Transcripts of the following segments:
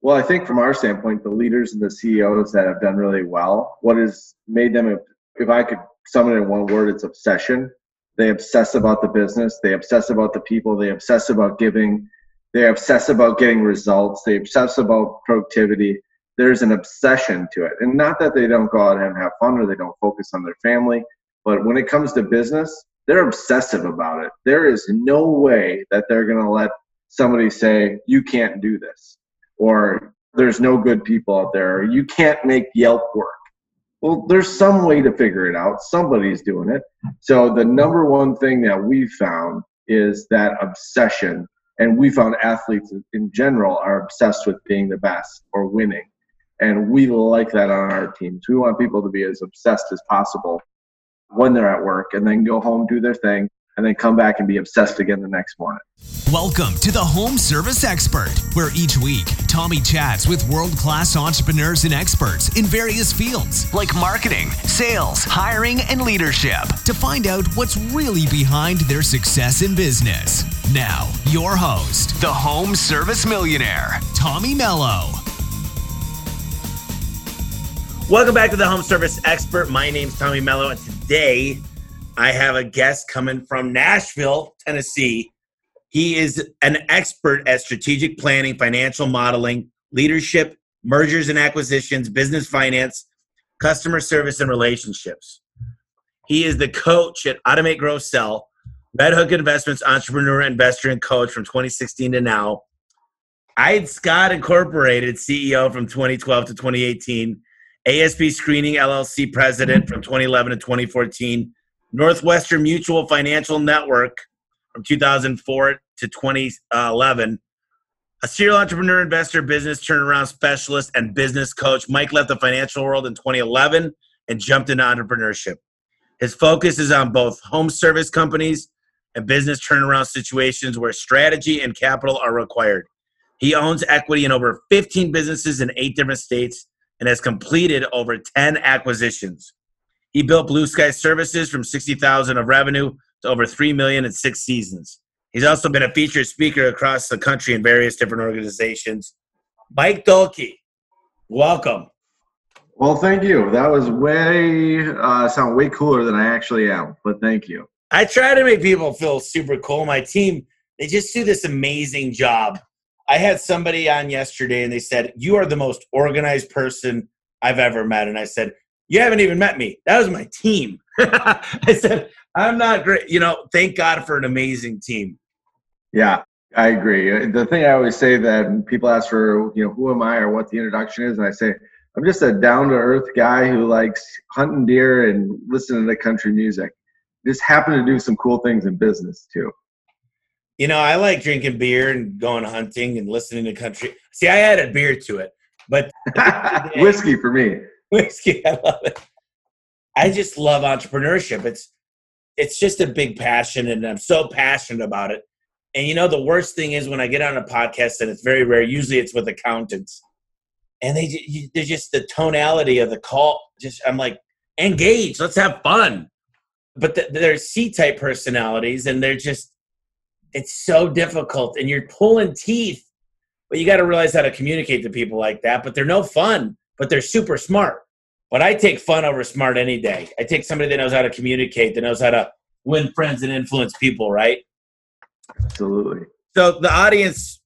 Well, I think from our standpoint, the leaders and the CEOs that have done really well, what has made them, if I could sum it in one word, it's obsession. They obsess about the business, they obsess about the people, they obsess about giving, they obsess about getting results, they obsess about productivity. There's an obsession to it. And not that they don't go out and have fun or they don't focus on their family, but when it comes to business, they're obsessive about it. There is no way that they're going to let somebody say, you can't do this or there's no good people out there, or you can't make Yelp work. Well, there's some way to figure it out. Somebody's doing it. So the number one thing that we found is that obsession. And we found athletes in general are obsessed with being the best or winning. And we like that on our teams. We want people to be as obsessed as possible when they're at work and then go home, do their thing, and then come back and be obsessed again the next morning. Welcome to the Home Service Expert, where each week Tommy chats with world class entrepreneurs and experts in various fields like marketing, sales, hiring, and leadership to find out what's really behind their success in business. Now, your host, the Home Service Millionaire, Tommy Mello. Welcome back to the Home Service Expert. My name's Tommy Mello, and today I have a guest coming from Nashville, Tennessee. He is an expert at strategic planning, financial modeling, leadership, mergers and acquisitions, business finance, customer service, and relationships. He is the coach at Automate Grow Sell, Red Hook Investments entrepreneur, investor, and coach from 2016 to now. I'd Scott Incorporated CEO from 2012 to 2018, ASP Screening LLC president from 2011 to 2014, Northwestern Mutual Financial Network from 2004 to 2011. A serial entrepreneur, investor, business turnaround specialist, and business coach. Mike left the financial world in 2011 and jumped into entrepreneurship. His focus is on both home service companies and business turnaround situations where strategy and capital are required. He owns equity in over 15 businesses in eight different states and has completed over 10 acquisitions. He built Blue Skies Services from 60,000 of revenue to over 3 million in 6 seasons. He's also been a featured speaker across the country in various different organizations. Mike Dahlke, welcome. Well, thank you. That was way uh, sound way cooler than I actually am, but thank you. I try to make people feel super cool. My team, they just do this amazing job. I had somebody on yesterday and they said, You are the most organized person I've ever met. And I said, you haven't even met me. That was my team. I said, I'm not great. You know, thank God for an amazing team. Yeah, I agree. Uh, the thing I always say that people ask for, you know, who am I or what the introduction is, and I say, I'm just a down to earth guy who likes hunting deer and listening to country music. Just happen to do some cool things in business too. You know, I like drinking beer and going hunting and listening to country. See, I added beer to it, but whiskey for me. whiskey. I love it. I just love entrepreneurship. It's it's just a big passion, and I'm so passionate about it. And you know, the worst thing is when I get on a podcast, and it's very rare. Usually, it's with accountants, and they they're just the tonality of the call. Just I'm like, engage. Let's have fun. But the, they're C type personalities, and they're just it's so difficult, and you're pulling teeth. But you got to realize how to communicate to people like that. But they're no fun but they're super smart. But I take fun over smart any day. I take somebody that knows how to communicate, that knows how to win friends and influence people, right? Absolutely. So the audience,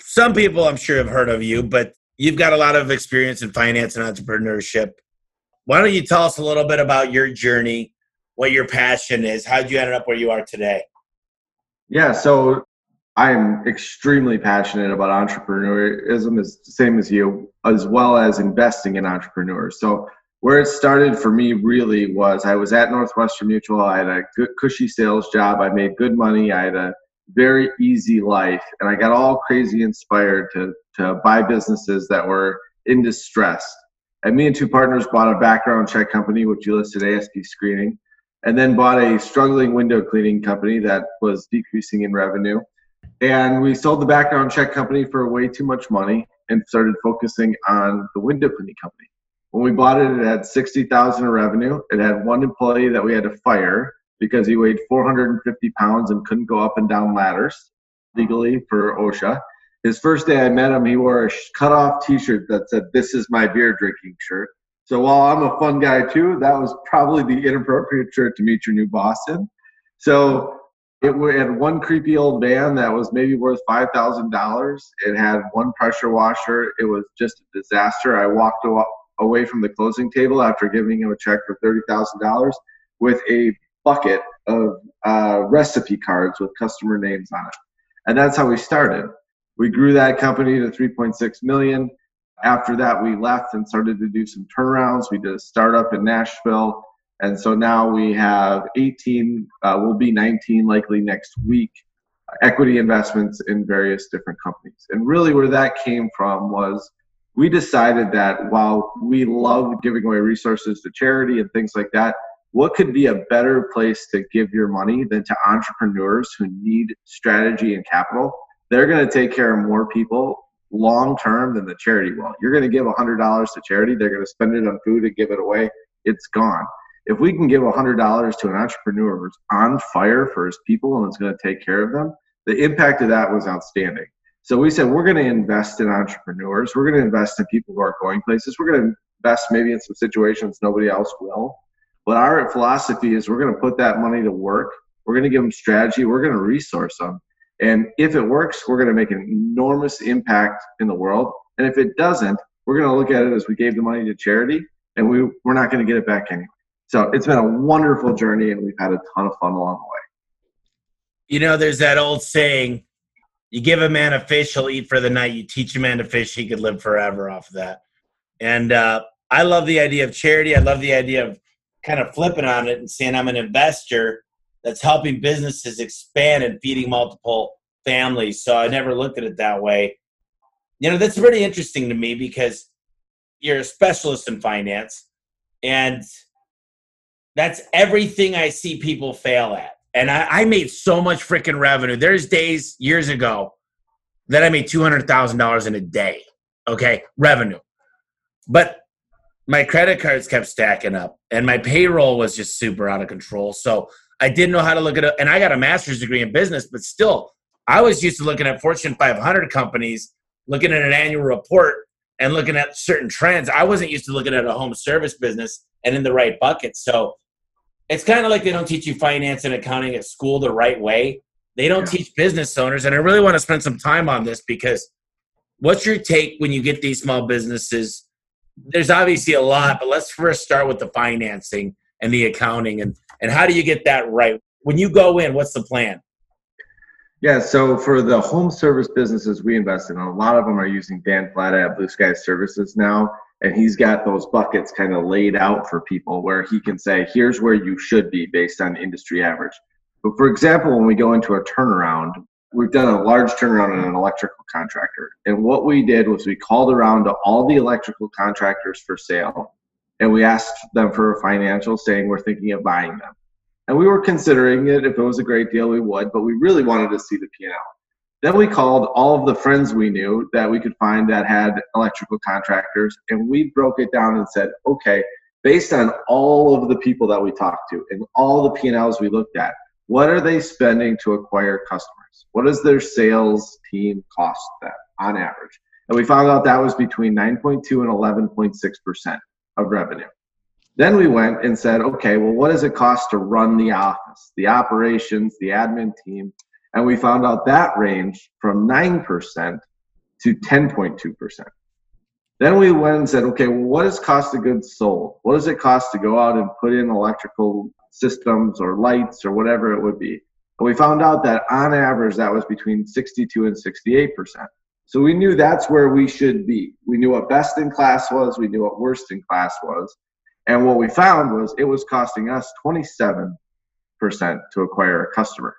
some people I'm sure have heard of you, but you've got a lot of experience in finance and entrepreneurship. Why don't you tell us a little bit about your journey, what your passion is, how'd you end up where you are today? Yeah, so I'm extremely passionate about entrepreneurism, is the same as you, as well as investing in entrepreneurs. So where it started for me really was I was at Northwestern Mutual. I had a good cushy sales job. I made good money. I had a very easy life, and I got all crazy inspired to to buy businesses that were in distress. And me and two partners bought a background check company, which you listed ASP Screening, and then bought a struggling window cleaning company that was decreasing in revenue and we sold the background check company for way too much money and started focusing on the window cleaning company. When we bought it, it had 60,000 in revenue. It had one employee that we had to fire because he weighed 450 pounds and couldn't go up and down ladders legally for OSHA. His first day I met him, he wore a cut off t shirt that said, This is my beer drinking shirt. So while I'm a fun guy too, that was probably the inappropriate shirt to meet your new boss in. So it had one creepy old van that was maybe worth five thousand dollars. It had one pressure washer. It was just a disaster. I walked away from the closing table after giving him a check for thirty thousand dollars with a bucket of uh, recipe cards with customer names on it, and that's how we started. We grew that company to 3.6 million. After that, we left and started to do some turnarounds. We did a startup in Nashville and so now we have 18, uh, will be 19 likely next week, equity investments in various different companies. And really, where that came from was we decided that while we love giving away resources to charity and things like that, what could be a better place to give your money than to entrepreneurs who need strategy and capital? They're going to take care of more people long term than the charity will. You're going to give $100 to charity, they're going to spend it on food and give it away. It's gone if we can give $100 to an entrepreneur who's on fire for his people and is going to take care of them, the impact of that was outstanding. So we said we're going to invest in entrepreneurs. We're going to invest in people who are going places. We're going to invest maybe in some situations nobody else will. But our philosophy is we're going to put that money to work. We're going to give them strategy. We're going to resource them. And if it works, we're going to make an enormous impact in the world. And if it doesn't, we're going to look at it as we gave the money to charity and we, we're not going to get it back anyway. So it's been a wonderful journey, and we've had a ton of fun along the way. You know, there's that old saying: "You give a man a fish, he'll eat for the night. You teach a man to fish, he could live forever off of that." And uh, I love the idea of charity. I love the idea of kind of flipping on it and saying I'm an investor that's helping businesses expand and feeding multiple families. So I never looked at it that way. You know, that's really interesting to me because you're a specialist in finance and that's everything I see people fail at. And I, I made so much freaking revenue. There's days years ago that I made two hundred thousand dollars in a day. Okay, revenue. But my credit cards kept stacking up, and my payroll was just super out of control. So I didn't know how to look at it. And I got a master's degree in business, but still, I was used to looking at Fortune 500 companies, looking at an annual report, and looking at certain trends. I wasn't used to looking at a home service business and in the right bucket. So it's kind of like they don't teach you finance and accounting at school the right way. They don't yeah. teach business owners, and I really want to spend some time on this because what's your take when you get these small businesses? There's obviously a lot, but let's first start with the financing and the accounting and and how do you get that right? When you go in, what's the plan? Yeah, so for the home service businesses we invest in, a lot of them are using Dan Flat at Blue Skies Services now and he's got those buckets kind of laid out for people where he can say here's where you should be based on industry average. But for example when we go into a turnaround we've done a large turnaround on an electrical contractor. And what we did was we called around to all the electrical contractors for sale and we asked them for a financial saying we're thinking of buying them. And we were considering it. If it was a great deal we would but we really wanted to see the p&l then we called all of the friends we knew that we could find that had electrical contractors, and we broke it down and said, okay, based on all of the people that we talked to and all the P&Ls we looked at, what are they spending to acquire customers? What does their sales team cost them on average? And we found out that was between 9.2 and 11.6% of revenue. Then we went and said, okay, well, what does it cost to run the office, the operations, the admin team? And we found out that range from 9% to 10.2%. Then we went and said, okay, well, what is cost of goods sold? What does it cost to go out and put in electrical systems or lights or whatever it would be? And we found out that on average, that was between 62 and 68%. So we knew that's where we should be. We knew what best in class was, we knew what worst in class was. And what we found was it was costing us 27% to acquire a customer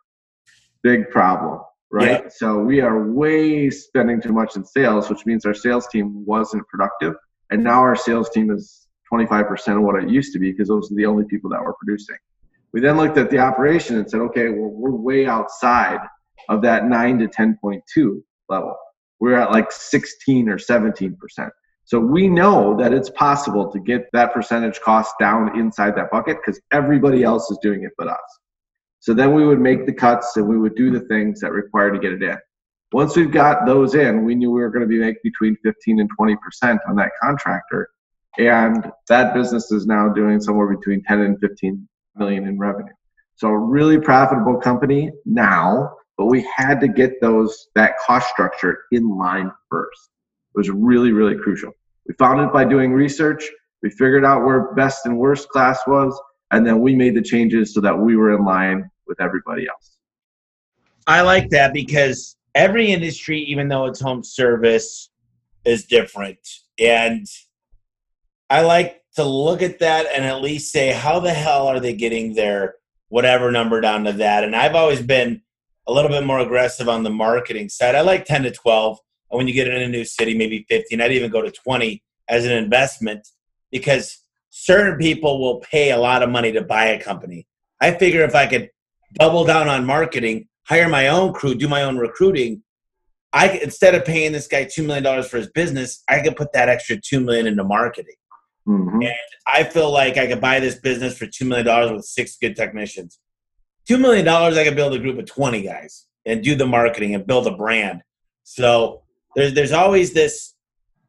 big problem, right? Yeah. So we are way spending too much in sales, which means our sales team wasn't productive. And now our sales team is 25% of what it used to be because those are the only people that were producing. We then looked at the operation and said, okay, well, we're way outside of that 9 to 10.2 level. We're at like 16 or 17%. So we know that it's possible to get that percentage cost down inside that bucket because everybody else is doing it but us. So then we would make the cuts and we would do the things that required to get it in. Once we've got those in, we knew we were going to be making between 15 and 20% on that contractor. And that business is now doing somewhere between 10 and 15 million in revenue. So a really profitable company now, but we had to get those that cost structure in line first. It was really, really crucial. We found it by doing research. We figured out where best and worst class was, and then we made the changes so that we were in line with everybody else. I like that because every industry, even though it's home service, is different. And I like to look at that and at least say, how the hell are they getting their whatever number down to that? And I've always been a little bit more aggressive on the marketing side. I like 10 to 12. And when you get in a new city, maybe 15, I'd even go to 20 as an investment because certain people will pay a lot of money to buy a company. I figure if I could double down on marketing, hire my own crew, do my own recruiting. I instead of paying this guy two million dollars for his business, I could put that extra two million into marketing. Mm-hmm. And I feel like I could buy this business for two million dollars with six good technicians. Two million dollars, I could build a group of twenty guys and do the marketing and build a brand. So there's there's always this,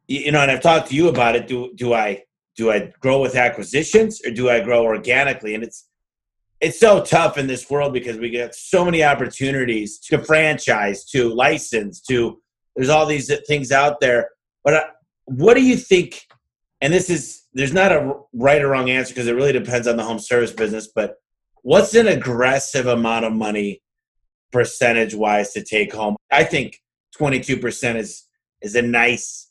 you know, and I've talked to you about it. Do do I do I grow with acquisitions or do I grow organically? And it's it's so tough in this world because we get so many opportunities to franchise, to license, to there's all these things out there. But uh, what do you think? And this is there's not a right or wrong answer because it really depends on the home service business. But what's an aggressive amount of money percentage wise to take home? I think 22% is is a nice,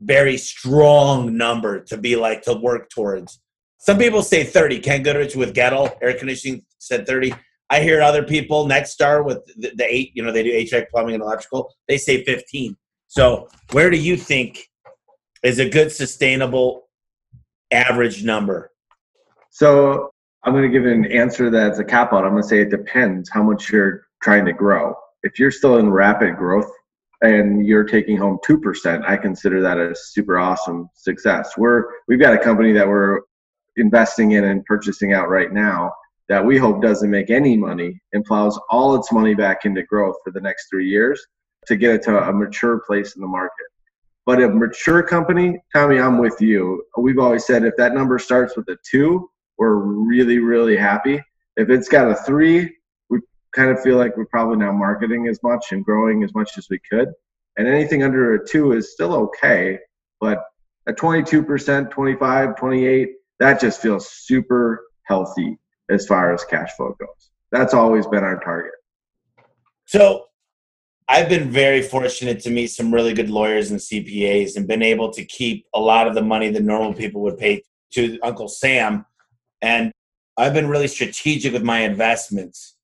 very strong number to be like to work towards some people say 30. Ken Goodrich with Goettl Air Conditioning said 30. I hear other people, Nexstar with the, the eight, you know, they do HVAC, plumbing, and electrical, they say 15. So where do you think is a good sustainable average number? So I'm going to give an answer that's a cap out. I'm going to say it depends how much you're trying to grow. If you're still in rapid growth and you're taking home 2%, I consider that a super awesome success. We're, we've got a company that we're investing in and purchasing out right now that we hope doesn't make any money and plows all its money back into growth for the next three years to get it to a mature place in the market. But a mature company, Tommy, I'm with you. We've always said if that number starts with a two, we're really, really happy. If it's got a three, kind of feel like we're probably not marketing as much and growing as much as we could. And anything under a two is still okay, but a 22%, 25, 28, that just feels super healthy as far as cash flow goes. That's always been our target. So I've been very fortunate to meet some really good lawyers and CPAs and been able to keep a lot of the money that normal people would pay to Uncle Sam. And I've been really strategic with my investments.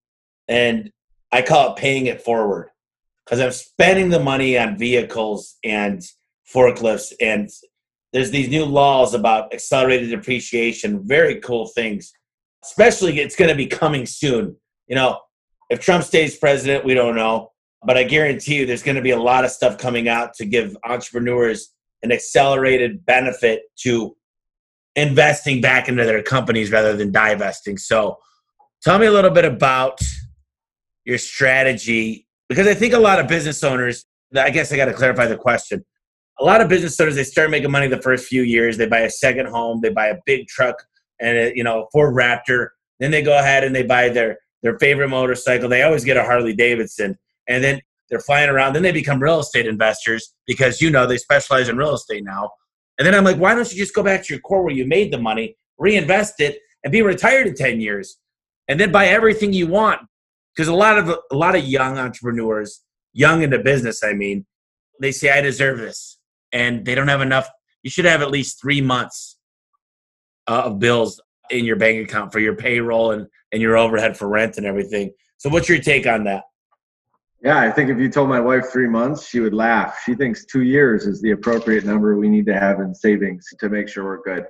And I call it paying it forward because I'm spending the money on vehicles and forklifts and there's these new laws about accelerated depreciation, very cool things. Especially, it's going to be coming soon. You know, if Trump stays president, we don't know, but I guarantee you, there's going to be a lot of stuff coming out to give entrepreneurs an accelerated benefit to investing back into their companies rather than divesting. So, tell me a little bit about your strategy because I think a lot of business owners. I guess I got to clarify the question a lot of business owners they start making money the first few years. They buy a second home, they buy a big truck and a, you know Ford Raptor. Then they go ahead and they buy their their favorite motorcycle. They always get a Harley Davidson, and then they're flying around. Then they become real estate investors because you know they specialize in real estate now. And then I'm like, why don't you just go back to your core where you made the money, reinvest it, and be retired in ten years, and then buy everything you want? Because a lot of a lot of young entrepreneurs, young into business, I mean, they say I deserve this and they don't have enough. You should have at least three months uh, of bills in your bank account for your payroll and, and your overhead for rent and everything. So, what's your take on that? Yeah, I think if you told my wife three months, she would laugh. She thinks two years is the appropriate number we need to have in savings to make sure we're good.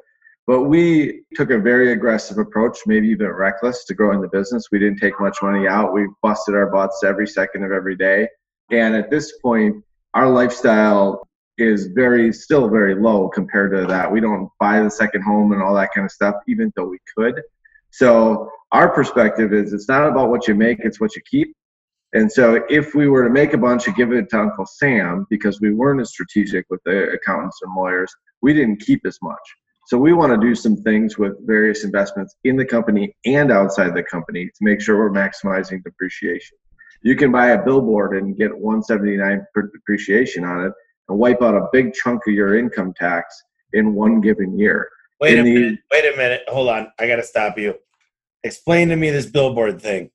But we took a very aggressive approach, maybe even reckless, to growing the business. We didn't take much money out. We busted our butts every second of every day. And at this point, our lifestyle is very still very low compared to that. We don't buy the second home and all that kind of stuff, even though we could. So our perspective is it's not about what you make, it's what you keep. And so if we were to make a bunch and give it to Uncle Sam because we weren't as strategic with the accountants and lawyers, we didn't keep as much. So we want to do some things with various investments in the company and outside the company to make sure we're maximizing depreciation. You can buy a billboard and get 179 per depreciation on it and wipe out a big chunk of your income tax in one given year. Wait In a the- minute. Wait a minute. Hold on. I got to stop you. Explain to me this billboard thing.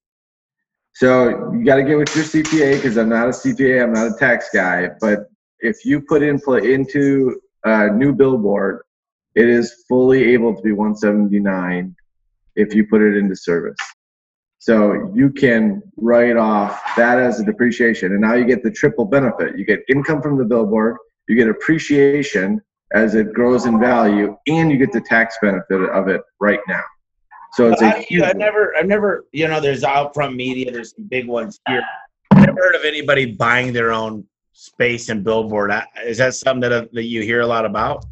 So you got to get with your CPA because I'm not a CPA, I'm not a tax guy. But if you put in into a new billboard, it is fully able to be 179 if you put it into service. So you can write off that as a depreciation, and now you get the triple benefit. You get income from the billboard, you get appreciation as it grows in value, and you get the tax benefit of it right now. So it's a you, huge. I've never, I've never, you know, there's Outfront Media, there's some big ones here. I've never heard of anybody buying their own space and billboard. Is that something that, that you hear a lot about?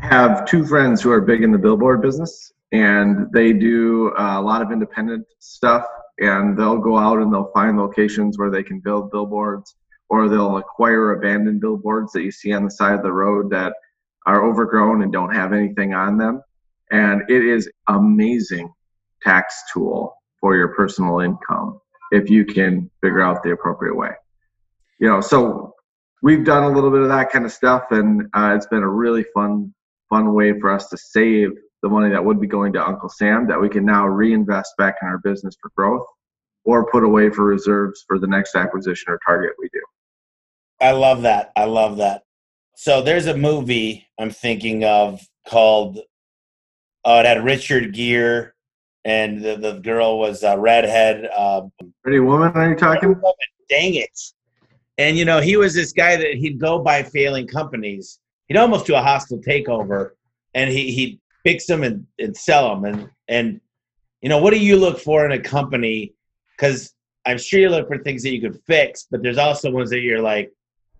Have two friends who are big in the billboard business and they do a lot of independent stuff and they'll go out and they'll find locations where they can build billboards or they'll acquire abandoned billboards that you see on the side of the road that are overgrown and don't have anything on them. And it is amazing tax tool for your personal income if you can figure out the appropriate way. You know so we've done a little bit of that kind of stuff and uh, it's been a really fun fun way for us to save the money that would be going to Uncle Sam that we can now reinvest back in our business for growth or put away for reserves for the next acquisition or target we do. I love that. I love that. So there's a movie I'm thinking of called, oh, it had Richard Gere and the, the girl was a redhead. Uh, Pretty woman, are you talking? dang it. And you know, he was this guy that he'd go by failing companies. He'd almost do a hostile takeover, and he he'd fix them and, and sell them. And and you know, what do you look for in a company? Because I'm sure you look for things that you could fix, but there's also ones that you're like,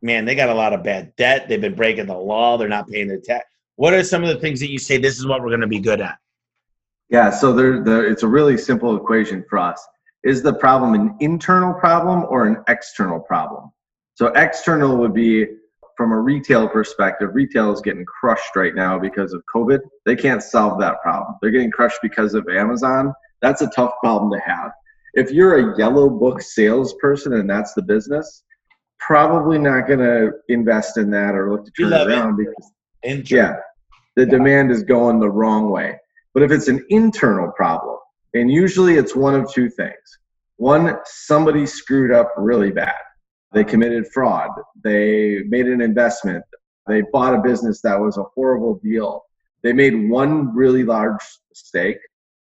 man, they got a lot of bad debt. They've been breaking the law. They're not paying their tax. What are some of the things that you say? This is what we're going to be good at. Yeah, so there, there, it's a really simple equation for us. Is the problem an internal problem or an external problem? So external would be from a retail perspective. Retail is getting crushed right now because of COVID. They can't solve that problem. They're getting crushed because of Amazon. That's a tough problem to have. If you're a yellow book salesperson and that's the business, probably not going to invest in that or look to turn it around because yeah, the demand is going the wrong way. But if it's an internal problem, and usually it's one of two things. One, somebody screwed up really bad. They committed fraud. They made an investment. They bought a business that was a horrible deal. They made one really large mistake.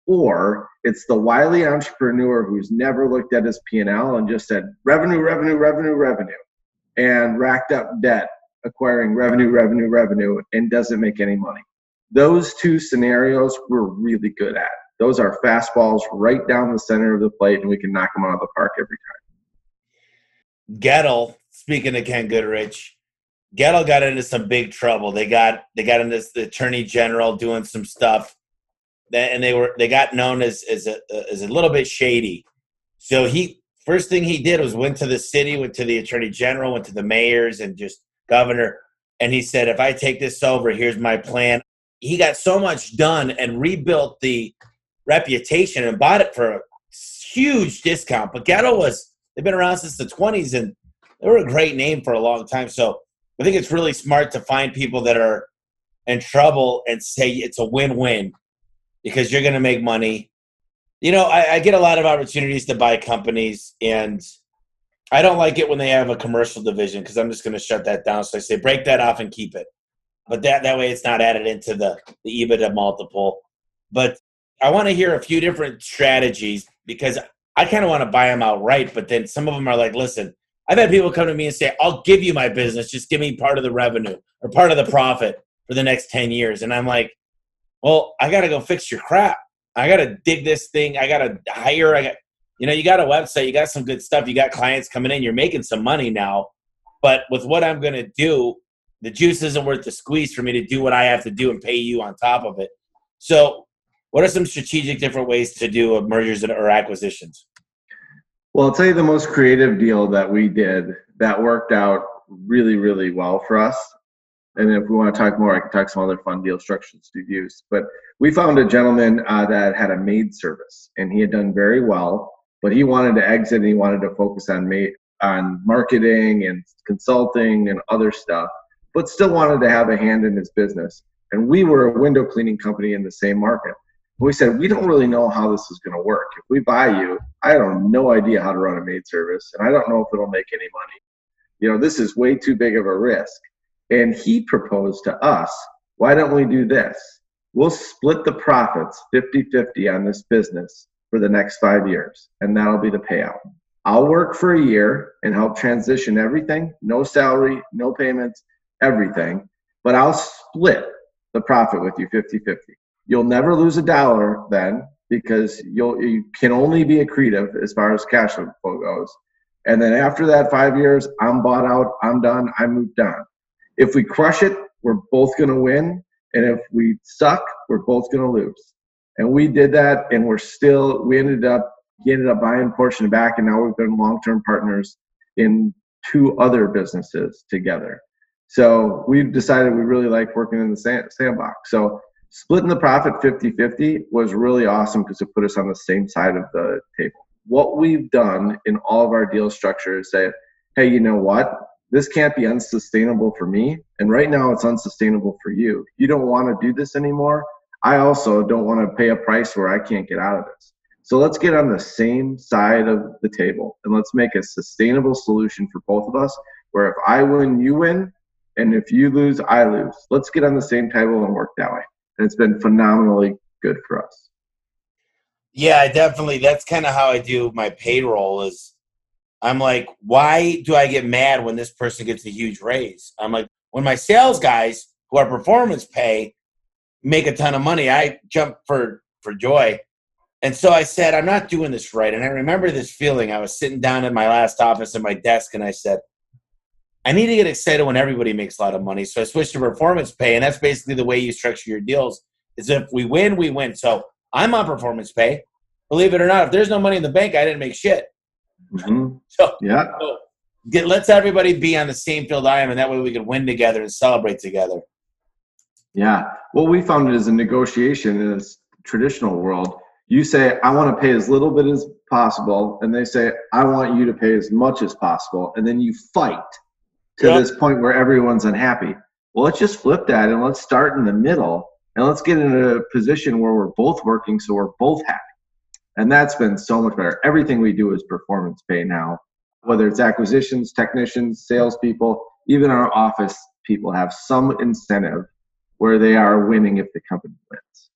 Or it's the wily entrepreneur who's never looked at his P&L and just said revenue, revenue, revenue, revenue, and racked up debt acquiring revenue, revenue, revenue, and doesn't make any money. Those two scenarios we're really good at. Those are fastballs right down the center of the plate, and we can knock them out of the park every time. Goettl, speaking of Ken Goodrich, Goettl got into some big trouble. They got they got into the attorney general doing some stuff, and they were they got known as as a as a little bit shady. So he first thing he did was went to the city, went to the attorney general, went to the mayors, and just governor, and he said, "If I take this over, here's my plan." He got so much done and rebuilt the reputation and bought it for a huge discount. But Goettl was they've been around since the 20s and they were a great name for a long time. So I think it's really smart to find people that are in trouble and say it's a win-win because you're going to make money. You know, I, I get a lot of opportunities to buy companies, and I don't like it when they have a commercial division because I'm just going to shut that down. So I say break that off and keep it, but that that way it's not added into the the EBITDA multiple. But I want to hear a few different strategies because I kind of want to buy them outright, but then some of them are like, listen, I've had people come to me and say, I'll give you my business, just give me part of the revenue or part of the profit for the next 10 years. And I'm like, well, I got to go fix your crap. I got to dig this thing. I got to hire. I got, you know, you got a website, you got some good stuff, you got clients coming in, you're making some money now. But with what I'm going to do, the juice isn't worth the squeeze for me to do what I have to do and pay you on top of it. So, what are some strategic different ways to do mergers or acquisitions? Well, I'll tell you the most creative deal that we did that worked out really, really well for us. And if we want to talk more, I can talk some other fun deal structures we've used. But we found a gentleman uh, that had a maid service, and he had done very well, but he wanted to exit and he wanted to focus on maid, on marketing and consulting and other stuff, but still wanted to have a hand in his business. And we were a window cleaning company in the same market. We said, we don't really know how this is going to work. If we buy you, I have no idea how to run a maid service, and I don't know if it'll make any money. You know, this is way too big of a risk. And he proposed to us, why don't we do this? We'll split the profits 50 50 on this business for the next five years, and that'll be the payout. I'll work for a year and help transition everything no salary, no payments, everything, but I'll split the profit with you 50 50. You'll never lose a dollar then because you'll you can only be accretive as far as cash flow goes. And then after that five years, I'm bought out, I'm done, I moved on. If we crush it, we're both gonna win. And if we suck, we're both gonna lose. And we did that and we're still we ended up he ended up buying portion back and now we've been long-term partners in two other businesses together. So we've decided we really like working in the sand, sandbox. So splitting the profit 50-50 was really awesome because it put us on the same side of the table. What we've done in all of our deal structures say, hey, you know what? This can't be unsustainable for me. And right now it's unsustainable for you. You don't want to do this anymore. I also don't want to pay a price where I can't get out of this. So let's get on the same side of the table and let's make a sustainable solution for both of us where if I win, you win, and if you lose, I lose. Let's get on the same table and work that way. And it's been phenomenally good for us. Yeah, definitely. That's kind of how I do my payroll is I'm like, why do I get mad when this person gets a huge raise? I'm like, when my sales guys who are performance pay make a ton of money, I jump for for joy. And so I said, I'm not doing this right. And I remember this feeling. I was sitting down at my last office at my desk and I said, I need to get excited when everybody makes a lot of money. So I switched to performance pay, and that's basically the way you structure your deals. Is if we win, we win. So I'm on performance pay. Believe it or not, if there's no money in the bank, I didn't make shit. Mm-hmm. So yeah, so get let's everybody be on the same field I am, and that way we can win together and celebrate together. Yeah. Well, we found it as a negotiation in this traditional world. You say, I want to pay as little bit as possible, and they say, I want you to pay as much as possible, and then you fight to yep. this point where everyone's unhappy. Well, let's just flip that and let's start in the middle and let's get in a position where we're both working so we're both happy. And that's been so much better. Everything we do is performance pay now, whether it's acquisitions, technicians, salespeople, even our office people have some incentive where they are winning if the company wins.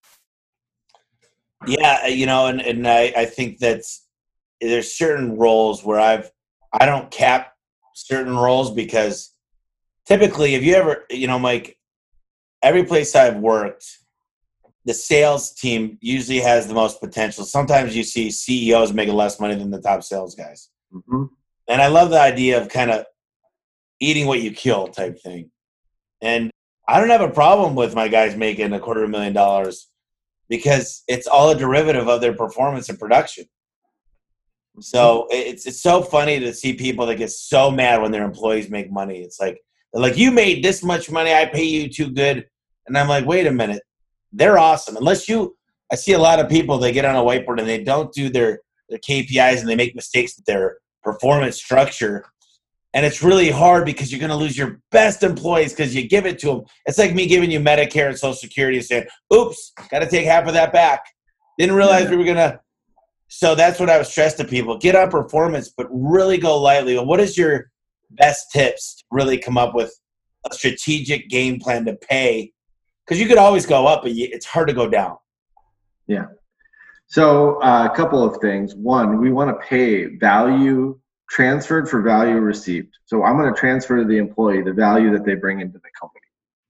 Yeah, you know, and, and I, I think that's there's certain roles where I've I don't cap certain roles because typically if you ever you know mike every place i've worked the sales team usually has the most potential. Sometimes you see ceos making less money than the top sales guys. Mm-hmm. and i love the idea of kind of eating what you kill type thing. And i don't have a problem with my guys making a quarter of a million dollars because it's all a derivative of their performance and production so it's it's so funny to see people that get so mad when their employees make money. It's like like you made this much money, I pay you too good, and I'm like, wait a minute, they're awesome. Unless you, I see a lot of people they get on a whiteboard and they don't do their their KPIs and they make mistakes with their performance structure. And it's really hard because you're going to lose your best employees because you give it to them. It's like me giving you Medicare and Social Security and saying, oops, got to take half of that back. Didn't realize yeah. we were going to so that's what I was stressed to people. Get on performance, but really go lightly. What is your best tips to really come up with a strategic game plan to pay? Because you could always go up, but it's hard to go down. Yeah. So uh, a couple of things. One, we want to pay value transferred for value received. So I'm going to transfer to the employee the value that they bring into the company.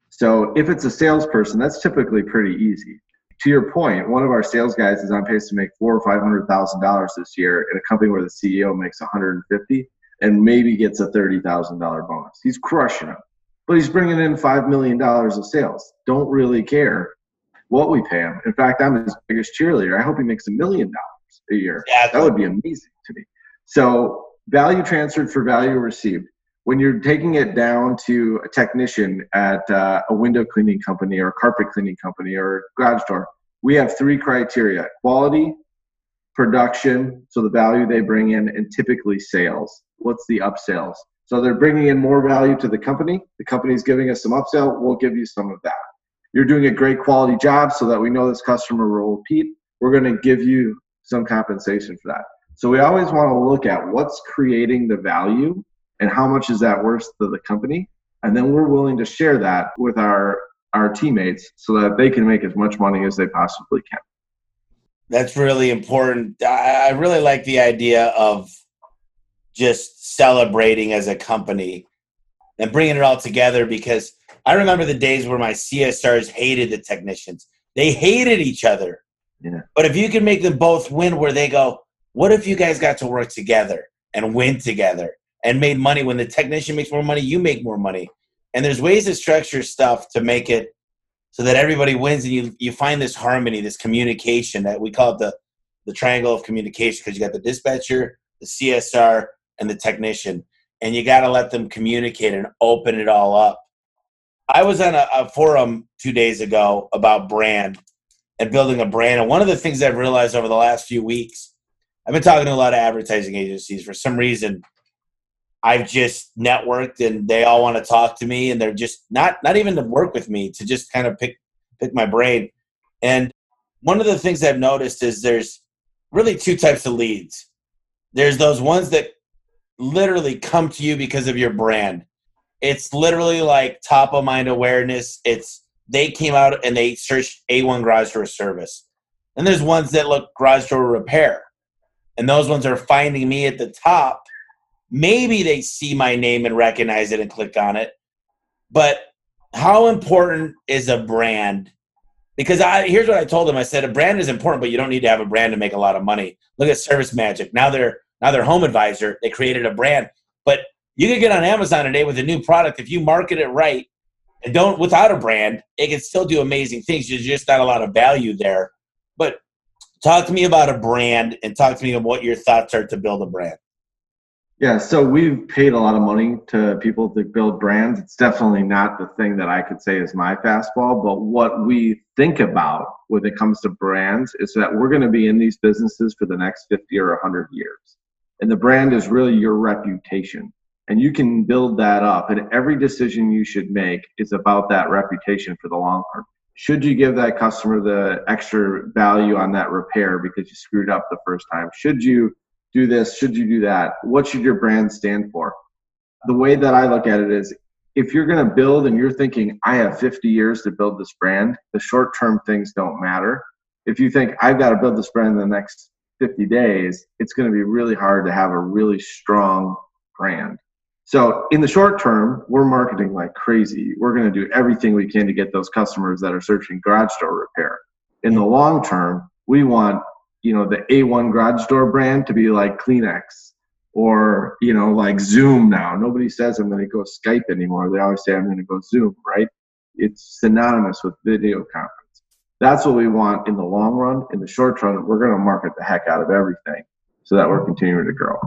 So if it's a salesperson, that's typically pretty easy to your point, one of our sales guys is on pace to make four or five hundred thousand dollars this year in a company where the CEO makes 150 and maybe gets a thirty thousand dollar bonus. He's crushing it, but he's bringing in five million dollars of sales. Don't really care what we pay him. In fact, I'm his biggest cheerleader. I hope he makes a million dollars a year. Yeah, that would be amazing to me. So value transferred for value received. When you're taking it down to a technician at uh, a window cleaning company or a carpet cleaning company or garage door, we have three criteria: quality, production, so the value they bring in, and typically sales. What's the upsells? So they're bringing in more value to the company. The company's giving us some upsell. We'll give you some of that. You're doing a great quality job so that we know this customer will repeat. We're going to give you some compensation for that. So we always want to look at what's creating the value and how much is that worth to the company. And then we're willing to share that with our, our teammates so that they can make as much money as they possibly can. That's really important. I really like the idea of just celebrating as a company and bringing it all together because I remember the days where my CSRs hated the technicians. They hated each other. Yeah. But if you can make them both win where they go, what if you guys got to work together and win together and made money when the technician makes more money, you make more money. And there's ways to structure stuff to make it so that everybody wins and you you find this harmony, this communication that we call it the the triangle of communication because you got the dispatcher, the CSR, and the technician, and you got to let them communicate and open it all up. I was on a, a forum two days ago about brand and building a brand, and one of the things I've realized over the last few weeks, I've been talking to a lot of advertising agencies. For some reason, I've just networked, and they all want to talk to me, and they're just not not even to work with me to just kind of pick pick my brain. And one of the things I've noticed is there's really two types of leads. There's those ones that literally come to you because of your brand. It's literally like top of mind awareness. It's they came out and they searched A1 garage door service. And there's ones that look garage door repair. And those ones are finding me at the top. Maybe they see my name and recognize it and click on it. But how important is a brand? Because I here's what I told them. I said a brand is important, but you don't need to have a brand to make a lot of money. Look at Service Magic. Now they're now they're home advisor. They created a brand. But you can get on Amazon today with a new product if you market it right and don't without a brand, it can still do amazing things. There's just not a lot of value there. But talk to me about a brand and talk to me about what your thoughts are to build a brand. Yeah, so we've paid a lot of money to people to build brands. It's definitely not the thing that I could say is my fastball, but what we think about when it comes to brands is that we're going to be in these businesses for the next 50 or 100 years. And the brand is really your reputation. And you can build that up. And every decision you should make is about that reputation for the long term. Should you give that customer the extra value on that repair because you screwed up the first time? Should you do this? Should you do that? What should your brand stand for? The way that I look at it is if you're going to build and you're thinking, I have 50 years to build this brand, the short term things don't matter. If you think, I've got to build this brand in the next 50 days, it's going to be really hard to have a really strong brand. So in the short term, we're marketing like crazy. We're going to do everything we can to get those customers that are searching garage door repair. In the long term, we want, you know, the A1 garage door brand to be like Kleenex or, you know, like Zoom now. Nobody says I'm going to go Skype anymore. They always say I'm going to go Zoom, right? It's synonymous with video conference. That's what we want in the long run. In the short run, we're going to market the heck out of everything so that we're continuing to grow.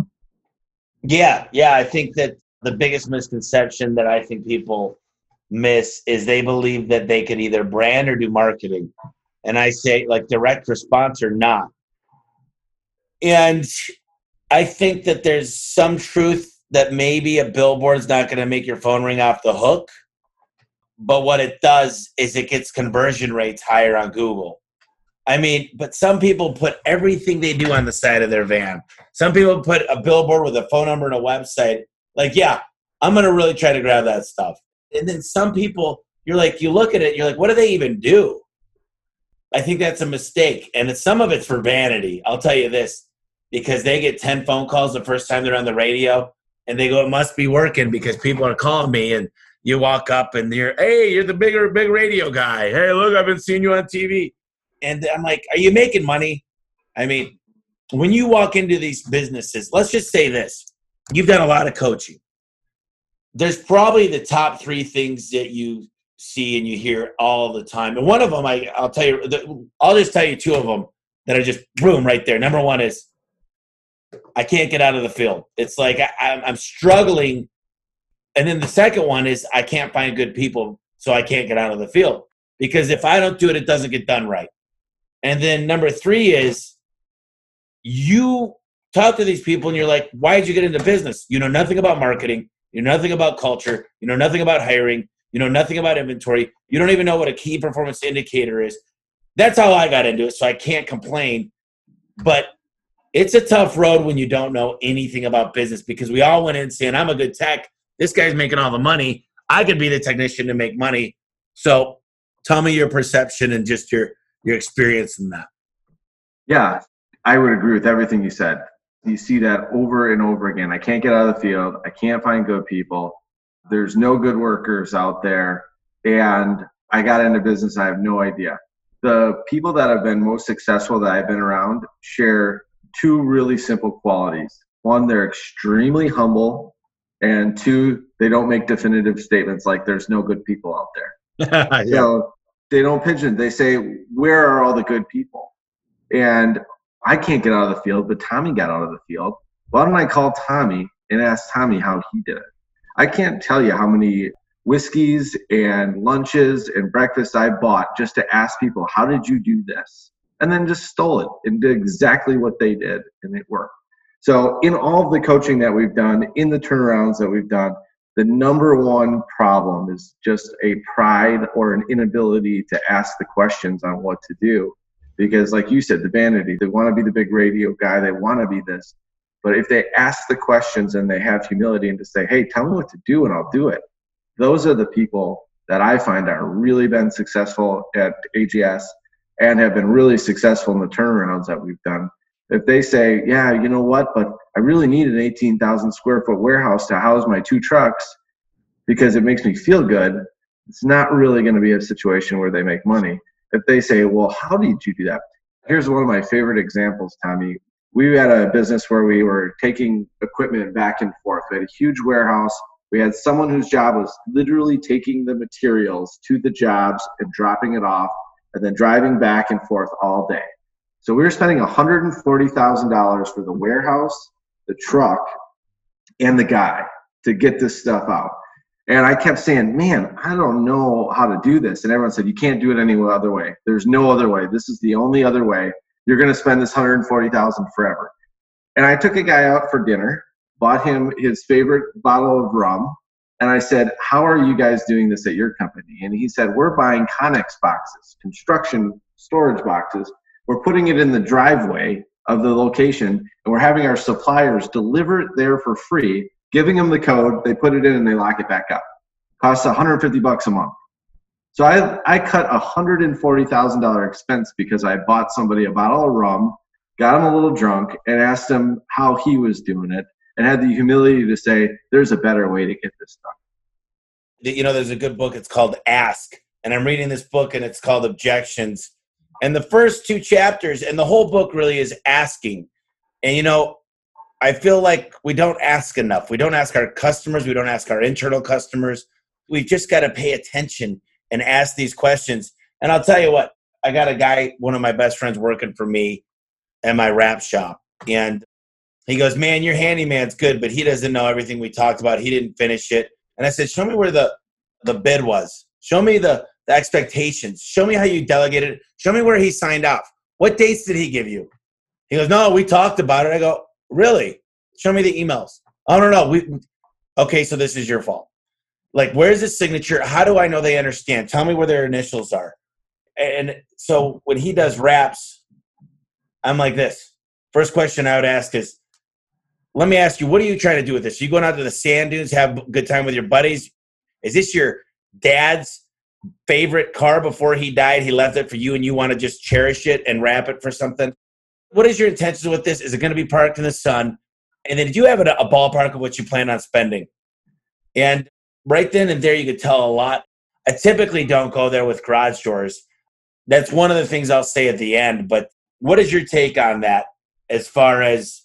Yeah, yeah. I think that the biggest misconception that I think people miss is they believe that they can either brand or do marketing. And I say, like, direct response or not. And I think that there's some truth that maybe a billboard's not going to make your phone ring off the hook but what it does is it gets conversion rates higher on Google. I mean, but some people put everything they do on the side of their van. Some people put a billboard with a phone number and a website. Like, yeah, I'm going to really try to grab that stuff. And then some people, you're like, you look at it, you're like, what do they even do? I think that's a mistake. And some of it's for vanity. I'll tell you this because they get 10 phone calls the first time they're on the radio and they go, it must be working because people are calling me and you walk up and you're, hey, you're the bigger, big radio guy. Hey, look, I've been seeing you on TV. And I'm like, are you making money? I mean, when you walk into these businesses, let's just say this you've done a lot of coaching. There's probably the top three things that you see and you hear all the time. And one of them, I, I'll tell you, I'll just tell you two of them that are just boom right there. Number one is I can't get out of the field. It's like I, I'm struggling. And then the second one is I can't find good people, so I can't get out of the field. Because if I don't do it, it doesn't get done right. And then number three is you talk to these people and you're like, why did you get into business? You know nothing about marketing. You know nothing about culture. You know nothing about hiring. You know nothing about inventory. You don't even know what a key performance indicator is. That's how I got into it. So I can't complain. But it's a tough road when you don't know anything about business because we all went in saying, I'm a good tech. This guy's making all the money. I could be the technician to make money. So tell me your perception and just your your experience in that. Yeah, I would agree with everything you said. You see that over and over again. I can't get out of the field. I can't find good people. There's no good workers out there. And I got into business. I have no idea. The people that have been most successful that I've been around share two really simple qualities. One, they're extremely humble. And two, they don't make definitive statements like there's no good people out there. yeah. So they don't pigeon. They say, where are all the good people? And I can't get out of the field, but Tommy got out of the field. Why don't I call Tommy and ask Tommy how he did it? I can't tell you how many whiskeys and lunches and breakfasts I bought just to ask people, how did you do this? And then just stole it and did exactly what they did, and it worked. So, in all of the coaching that we've done, in the turnarounds that we've done, the number one problem is just a pride or an inability to ask the questions on what to do because like you said the vanity they want to be the big radio guy they want to be this but if they ask the questions and they have humility and to say hey tell me what to do and i'll do it those are the people that i find are really been successful at ags and have been really successful in the turnarounds that we've done if they say yeah you know what but i really need an 18000 square foot warehouse to house my two trucks because it makes me feel good it's not really going to be a situation where they make money if they say, well, how did you do that? Here's one of my favorite examples, Tommy. We had a business where we were taking equipment back and forth. We had a huge warehouse. We had someone whose job was literally taking the materials to the jobs and dropping it off and then driving back and forth all day. So we were spending $140,000 for the warehouse, the truck, and the guy to get this stuff out. And I kept saying, man, I don't know how to do this. And everyone said, you can't do it any other way. There's no other way. This is the only other way. You're going to spend this 140,000 forever. And I took a guy out for dinner, bought him his favorite bottle of rum. And I said, how are you guys doing this at your company? And he said, we're buying Conex boxes, construction storage boxes. We're putting it in the driveway of the location and we're having our suppliers deliver it there for free giving them the code, they put it in and they lock it back up. Costs 150 bucks a month. So I, I cut a $140,000 expense because I bought somebody a bottle of rum, got him a little drunk, and asked him how he was doing it, and had the humility to say, there's a better way to get this done. You know, there's a good book, it's called Ask. And I'm reading this book, and it's called Objections. And the first two chapters, and the whole book really is asking. And, you know, I feel like we don't ask enough. We don't ask our customers. We don't ask our internal customers. We've just got to pay attention and ask these questions. And I'll tell you what, I got a guy, one of my best friends, working for me at my wrap shop. And he goes, Man, your handyman's good, but he doesn't know everything we talked about. He didn't finish it. And I said, Show me where the, the bid was. Show me the, the expectations. Show me how you delegated. Show me where he signed off. What dates did he give you? He goes, No, we talked about it. I go, Really? Show me the emails. I don't know. We okay, so this is your fault. Like, where's the signature? How do I know they understand? Tell me where their initials are. And so when he does wraps, I'm like this. First question I would ask is, let me ask you, what are you trying to do with this? Are you going out to the sand dunes, have a good time with your buddies? Is this your dad's favorite car before he died? He left it for you and you want to just cherish it and wrap it for something? what is your intentions with this? Is it going to be parked in the sun? And then did you have a, a ballpark of what you plan on spending? And right then and there, you could tell a lot. I typically don't go there with garage doors. That's one of the things I'll say at the end. But what is your take on that as far as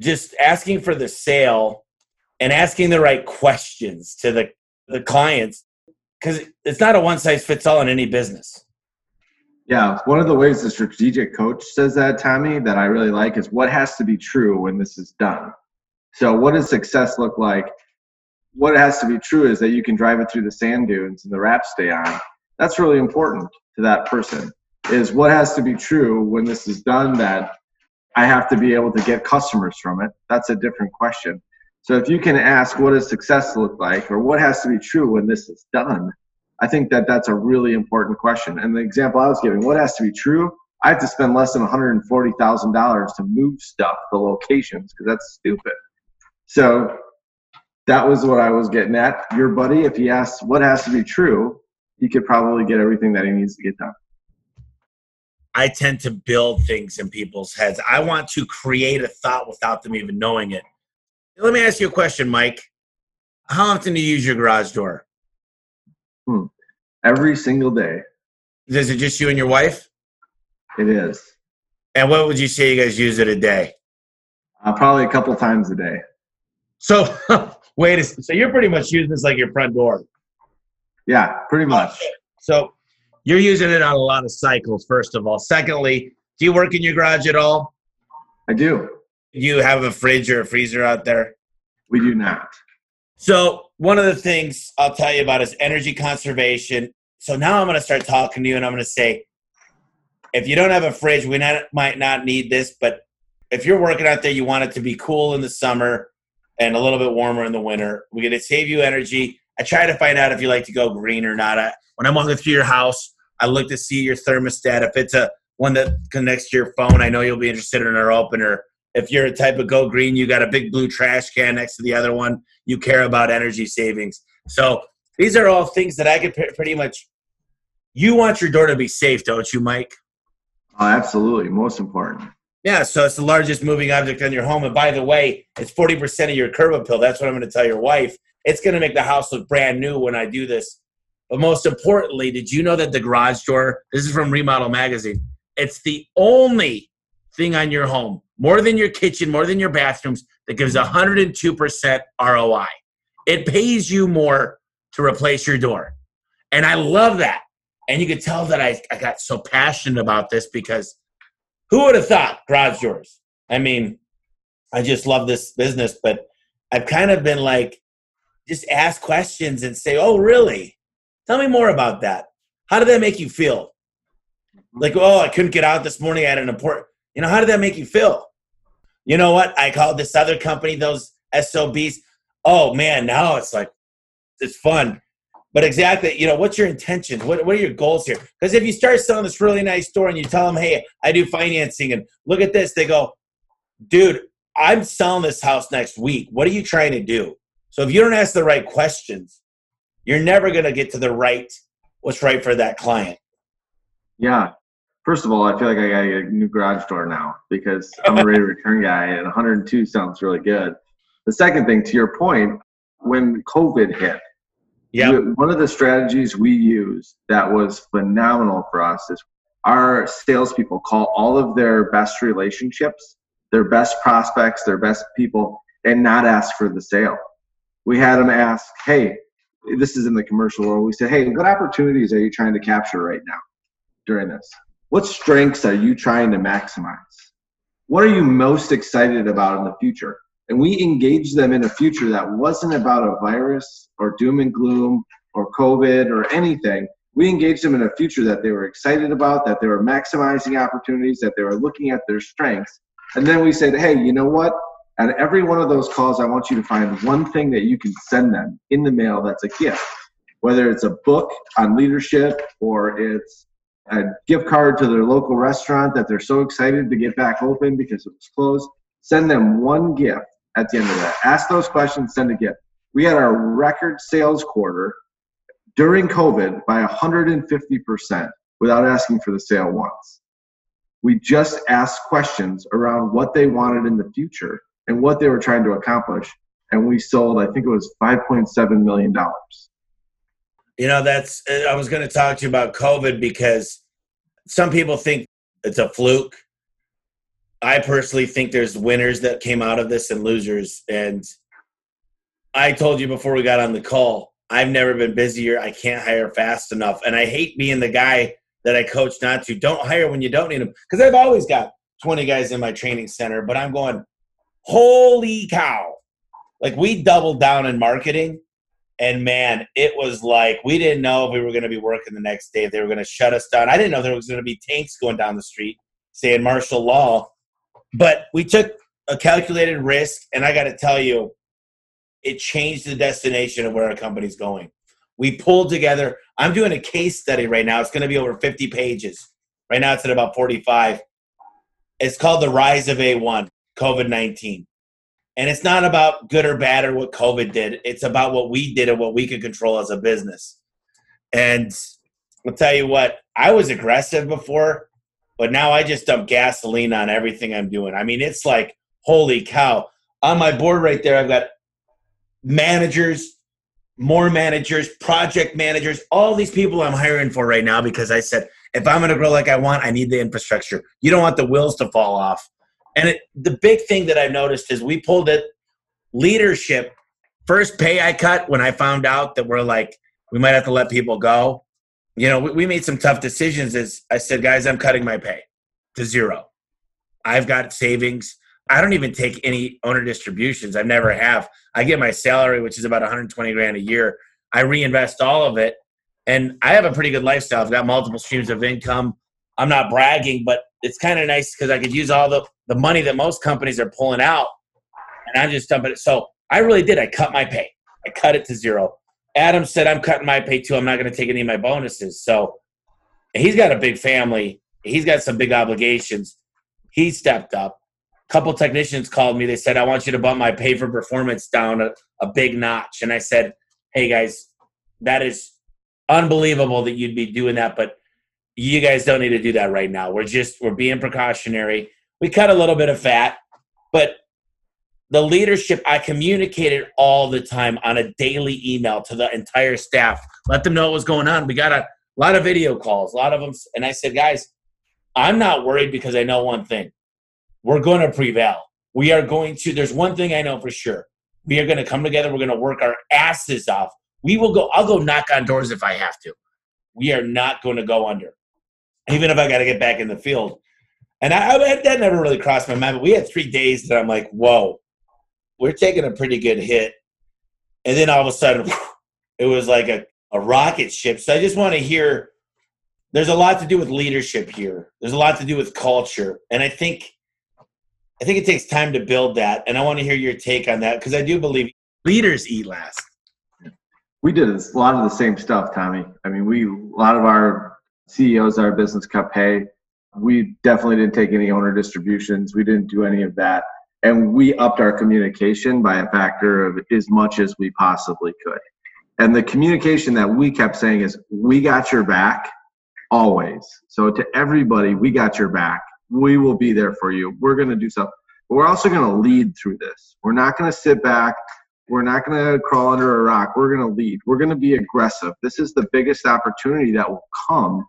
just asking for the sale and asking the right questions to the, the clients? Because it's not a one size fits all in any business. Yeah, one of the ways the strategic coach says that, Tommy, that I really like is what has to be true when this is done. So, what does success look like? What has to be true is that you can drive it through the sand dunes and the wraps stay on. That's really important to that person. Is what has to be true when this is done that I have to be able to get customers from it. That's a different question. So if you can ask what does success look like or what has to be true when this is done, I think that that's a really important question. And the example I was giving, what has to be true? I have to spend less than $140,000 to move stuff, the locations, because that's stupid. So that was what I was getting at. Your buddy, if he asks what has to be true, he could probably get everything that he needs to get done. I tend to build things in people's heads. I want to create a thought without them even knowing it. Let me ask you a question, Mike. How often do you use your garage door? Hmm. Every single day. Is it just you and your wife? It is. And what would you say you guys use it a day? Uh, probably a couple times a day. So wait a so you're pretty much using this like your front door. Yeah, pretty much. So you're using it on a lot of cycles, first of all. Secondly, do you work in your garage at all? I do. You have a fridge or a freezer out there? We do not. So one of the things I'll tell you about is energy conservation. So now I'm going to start talking to you, and I'm going to say, if you don't have a fridge, we not, might not need this, but if you're working out there, you want it to be cool in the summer and a little bit warmer in the winter. We're going to save you energy. I try to find out if you like to go green or not. I, when I'm walking through your house, I look to see your thermostat. If it's a one that connects to your phone, I know you'll be interested in our opener. If you're a type of go green, you got a big blue trash can next to the other one. You care about energy savings. So these are all things that I could pretty much. You want your door to be safe, don't you, Mike? Oh, absolutely. Most important. Yeah, so it's the largest moving object in your home. And by the way, it's 40% of your curb appeal. That's what I'm going to tell your wife. It's going to make the house look brand new when I do this. But most importantly, did you know that the garage door, this is from Remodel Magazine, it's the only thing on your home, more than your kitchen, more than your bathrooms, that gives 102% ROI. It pays you more to replace your door. And I love that. And you could tell that I, I got so passionate about this because who would have thought garage doors? I mean, I just love this business, but I've kind of been like, just ask questions and say, oh, really? Tell me more about that. How did that make you feel? Mm-hmm. Like, oh, I couldn't get out this morning. I had an important, you know, how did that make you feel? You know what? I called this other company, those SOBs. Oh man, now it's like, it's fun. But exactly, you know, what's your intention? What, what are your goals here? Because if you start selling this really nice store and you tell them, hey, I do financing and look at this, they go, dude, I'm selling this house next week. What are you trying to do? So if you don't ask the right questions, you're never going to get to the right, what's right for that client. Yeah. First of all, I feel like I got a new garage door now because I'm a rate of return guy and 102 sounds really good. The second thing, to your point, when COVID hit, yeah, one of the strategies we used that was phenomenal for us is our salespeople call all of their best relationships, their best prospects, their best people, and not ask for the sale. We had them ask, "Hey, this is in the commercial world. We said, hey, what opportunities are you trying to capture right now during this? What strengths are you trying to maximize? What are you most excited about in the future? And we engaged them in a future that wasn't about a virus or doom and gloom or COVID or anything. We engaged them in a future that they were excited about, that they were maximizing opportunities, that they were looking at their strengths. And then we said, hey, you know what? And every one of those calls, I want you to find one thing that you can send them in the mail that's a gift, whether it's a book on leadership or it's a gift card to their local restaurant that they're so excited to get back open because it was closed. Send them one gift at the end of that. Ask those questions, send a gift. We had our record sales quarter during COVID by 150% without asking for the sale once. We just asked questions around what they wanted in the future and what they were trying to accomplish. And we sold, I think it was $5.7 million. You know, that's, I was going to talk to you about COVID because some people think it's a fluke. I personally think there's winners that came out of this and losers. And I told you before we got on the call, I've never been busier. I can't hire fast enough. And I hate being the guy that I coach not to. Don't hire when you don't need them. Because I've always got 20 guys in my training center, but I'm going, holy cow. Like we doubled down in marketing. And man, it was like we didn't know if we were going to be working the next day. If they were going to shut us down. I didn't know there was going to be tanks going down the street saying martial law. But we took a calculated risk. And I got to tell you, it changed the destination of where our company's going. We pulled together. I'm doing a case study right now. It's going to be over 50 pages. Right now, it's at about 45. It's called The Rise of A1, COVID 19. And it's not about good or bad or what COVID did. It's about what we did and what we could control as a business. And I'll tell you what, I was aggressive before, but now I just dump gasoline on everything I'm doing. I mean, it's like, holy cow. On my board right there, I've got managers, more managers, project managers, all these people I'm hiring for right now because I said, if I'm going to grow like I want, I need the infrastructure. You don't want the wheels to fall off. And it, the big thing that I've noticed is we pulled it leadership. First pay I cut when I found out that we're like, we might have to let people go. You know, we, we made some tough decisions. Is I said, guys, I'm cutting my pay to zero. I've got savings. I don't even take any owner distributions. I never have. I get my salary, which is about 120 grand a year. I reinvest all of it, and I have a pretty good lifestyle. I've got multiple streams of income. I'm not bragging, but it's kind of nice because I could use all the the money that most companies are pulling out, and I'm just dumping it. So I really did. I cut my pay. I cut it to zero. Adam said I'm cutting my pay too. I'm not going to take any of my bonuses. So he's got a big family. He's got some big obligations. He stepped up A couple technicians called me. They said, I want you to bump my pay for performance down a, a big notch. And I said, Hey guys, that is unbelievable that you'd be doing that, but you guys don't need to do that right now. We're just we're being precautionary. We cut a little bit of fat, but the leadership I communicated all the time on a daily email to the entire staff. Let them know what was going on. We got a lot of video calls, a lot of them and I said, "Guys, I'm not worried because I know one thing. We're going to prevail. We are going to, there's one thing I know for sure. We are going to come together. We're going to work our asses off. We will go, I'll go knock on doors if I have to. We are not going to go under, even if I got to get back in the field. And I, I, that never really crossed my mind, but we had three days that I'm like, whoa, we're taking a pretty good hit. And then all of a sudden, it was like a, a rocket ship. So I just want to hear there's a lot to do with leadership here. There's a lot to do with culture. And I think I think it takes time to build that, and I want to hear your take on that because I do believe leaders eat last. We did a lot of the same stuff, Tommy. I mean, we a lot of our CEOs, our business cut pay. We definitely didn't take any owner distributions. We didn't do any of that, and we upped our communication by a factor of as much as we possibly could. And the communication that we kept saying is, "We got your back." always. So to everybody, we got your back we will be there for you. We're going to do something. But we're also going to lead through this. We're not going to sit back. We're not going to crawl under a rock. We're going to lead. We're going to be aggressive. This is the biggest opportunity that will come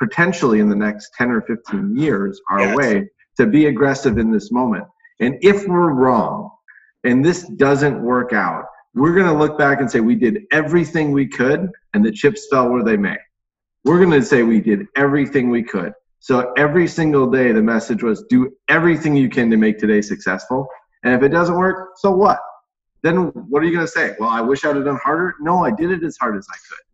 potentially in the next 10 or 15 years our yes. way to be aggressive in this moment. And if we're wrong and this doesn't work out, we're going to look back and say we did everything we could and the chips fell where they may. We're going to say we did everything we could so every single day, the message was do everything you can to make today successful. And if it doesn't work, so what? Then what are you going to say? Well, I wish I'd have done harder. No, I did it as hard as I could.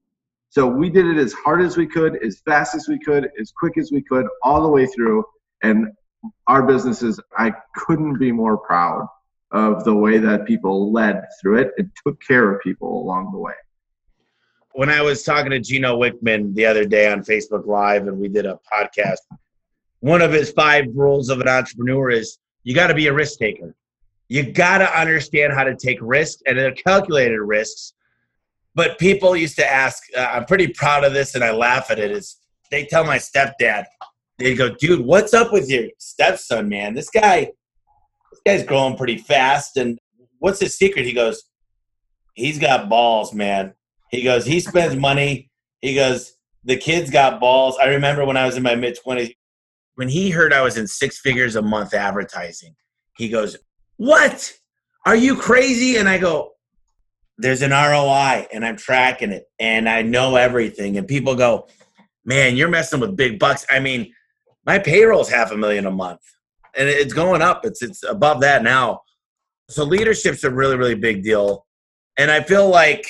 So we did it as hard as we could, as fast as we could, as quick as we could, all the way through. And our businesses, I couldn't be more proud of the way that people led through it and took care of people along the way when I was talking to Gino Wickman the other day on Facebook Live and we did a podcast, one of his five rules of an entrepreneur is you got to be a risk taker. You got to understand how to take risks, and they're calculated risks. But people used to ask, uh, I'm pretty proud of this and I laugh at it, is they tell my stepdad, they go, dude, what's up with your stepson, man? This guy, this guy's growing pretty fast. And what's his secret? He goes, he's got balls, man. He goes, he spends money. He goes, the kids got balls. I remember when I was in my mid 20s, when he heard I was in six figures a month advertising, he goes, What? Are you crazy? And I go, There's an ROI and I'm tracking it and I know everything. And people go, man, you're messing with big bucks. I mean, my payroll's half a million a month, and it's going up. It's it's above that now. So leadership's a really really big deal, and I feel like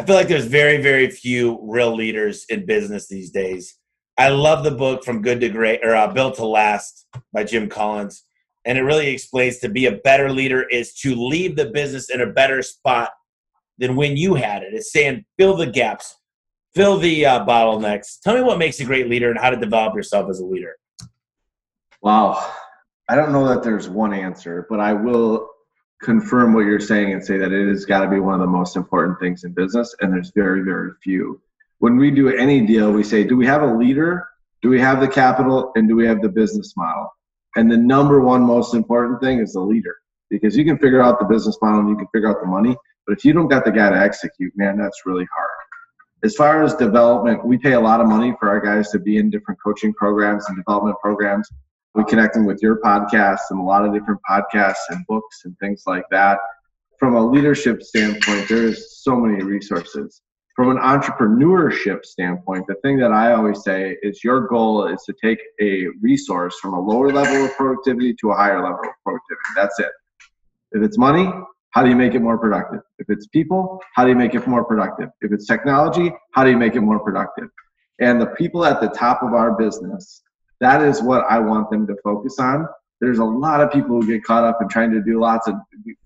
I feel like there's very very few real leaders in business these days. I love the book from Good to Great or uh, Built to Last by Jim Collins, and it really explains to be a better leader is to leave the business in a better spot than when you had it. It's saying fill the gaps, fill the uh, bottlenecks. Tell me what makes a great leader and how to develop yourself as a leader. Wow. I don't know that there's one answer, but I will confirm what you're saying and say that it has got to be one of the most important things in business, and there's very, very few. When we do any deal, we say, do we have a leader? Do we have the capital? And do we have the business model? And the number one most important thing is the leader because you can figure out the business model and you can figure out the money, but if you don't got the guy to execute, man, that's really hard. As far as development, we pay a lot of money for our guys to be in different coaching programs and development programs. We connect them with your podcast and a lot of different podcasts and books and things like that. From a leadership standpoint, there's so many resources. From an entrepreneurship standpoint, the thing that I always say is your goal is to take a resource from a lower level of productivity to a higher level of productivity. That's it. If it's money, how do you make it more productive? If it's people, how do you make it more productive? If it's technology, how do you make it more productive? And the people at the top of our business, that is what I want them to focus on. There's a lot of people who get caught up in trying to do lots of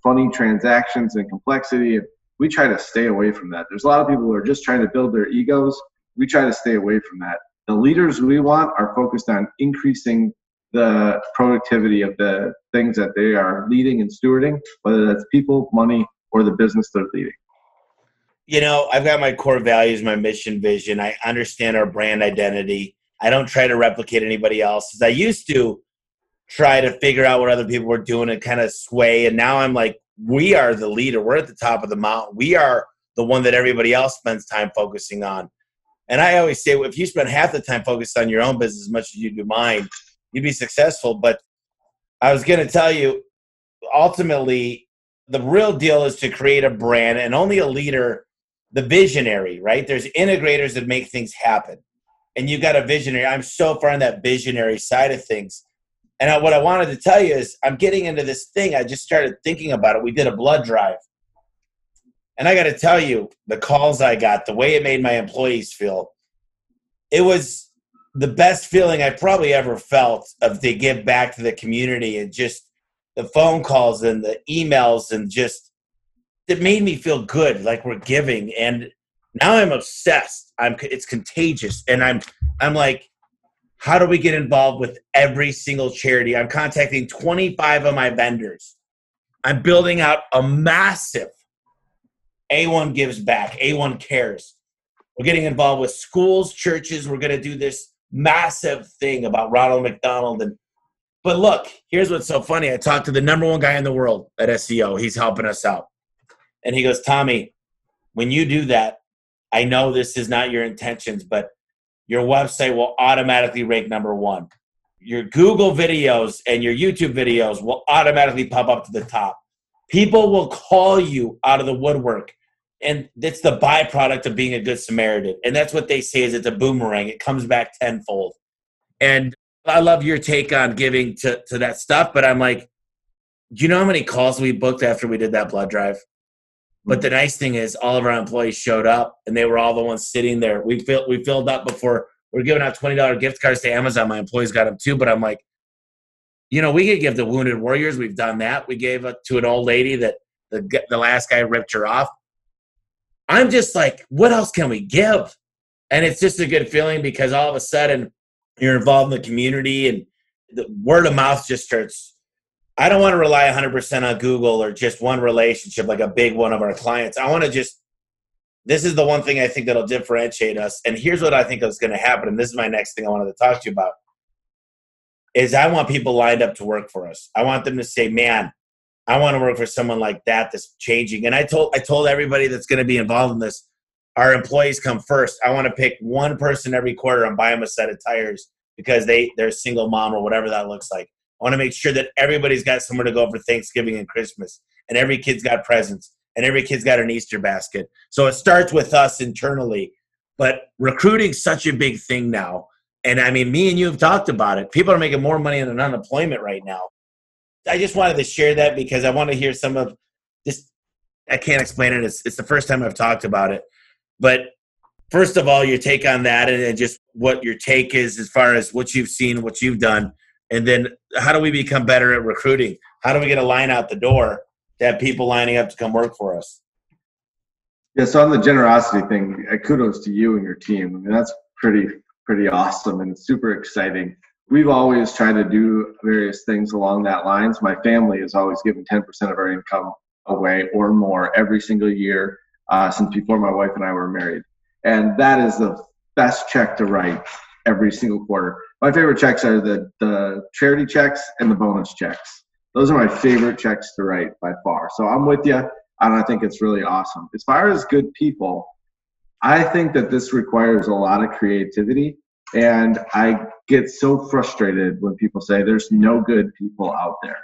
funny transactions and complexity. And we try to stay away from that. There's a lot of people who are just trying to build their egos. We try to stay away from that. The leaders we want are focused on increasing the productivity of the things that they are leading and stewarding, whether that's people, money, or the business they're leading. You know, I've got my core values, my mission, vision. I understand our brand identity. I don't try to replicate anybody else's. I used to try to figure out what other people were doing and kind of sway. And now I'm like, we are the leader. We're at the top of the mountain. We are the one that everybody else spends time focusing on. And I always say, if you spend half the time focused on your own business as much as you do mine, you'd be successful. But I was going to tell you, ultimately, the real deal is to create a brand, and only a leader, the visionary, right? There's integrators that make things happen, and you got a visionary. I'm so far on that visionary side of things. And I, what I wanted to tell you is, I'm getting into this thing. I just started thinking about it. We did a blood drive. And I got to tell you, the calls I got, the way it made my employees feel, it was the best feeling I probably ever felt of to give back to the community and just the phone calls and the emails and just it made me feel good like we're giving and now I'm obsessed. I'm it's contagious and I'm I'm like how do we get involved with every single charity? I'm contacting 25 of my vendors. I'm building out a massive A1 gives back, A1 cares. We're getting involved with schools, churches. We're going to do this massive thing about Ronald McDonald and but look, here's what's so funny. I talked to the number one guy in the world at SEO. He's helping us out. And he goes, Tommy, when you do that, I know this is not your intentions, but your website will automatically rank number one. Your Google videos and your YouTube videos will automatically pop up to the top. People will call you out of the woodwork and it's the byproduct of being a good Samaritan. And that's what they say is it's a boomerang. It comes back tenfold. And I love your take on giving to, to that stuff, but I'm like, do you know how many calls we booked after we did that blood drive? But the nice thing is all of our employees showed up and they were all the ones sitting there. We filled we filled up before we are giving out twenty dollar gift cards to Amazon. My employees got them too, but I'm like, you know, we could give the wounded warriors. We've done that. We gave it to an old lady that the the last guy ripped her off. I'm just like, what else can we give? And it's just a good feeling because all of a sudden you're involved in the community and the word of mouth just starts. I don't want to rely 100% on Google or just one relationship like a big one of our clients. I want to just, this is the one thing I think that'll differentiate us. And here's what I think is going to happen. And this is my next thing I wanted to talk to you about is I want people lined up to work for us. I want them to say, man, I want to work for someone like that that's changing. And I told I told everybody that's going to be involved in this, our employees come first. I want to pick one person every quarter and buy them a set of tires because they they're a single mom or whatever that looks like. I want to make sure that everybody's got somewhere to go for Thanksgiving and Christmas, and every kid's got presents, and every kid's got an Easter basket. So it starts with us internally. But recruiting's such a big thing now. And I mean, me and you have talked about it. People are making more money than unemployment right now. I just wanted to share that because I want to hear some of this. I can't explain it. It's, it's the first time I've talked about it. But first of all, your take on that and just what your take is as far as what you've seen, what you've done. And then how do we become better at recruiting? How do we get a line out the door to have people lining up to come work for us? Yeah, so on the generosity thing, uh, kudos to you and your team. I mean, that's pretty pretty awesome and super exciting. We've always tried to do various things along that lines. My family has always given 10% of our income away or more every single year uh, since before my wife and I were married, and that is the best check to write every single quarter. My favorite checks are the the charity checks and the bonus checks. Those are my favorite checks to write by far. So I'm with you and I think it's really awesome. As far as good people, I think that this requires a lot of creativity, and I get so frustrated when people say there's no good people out there.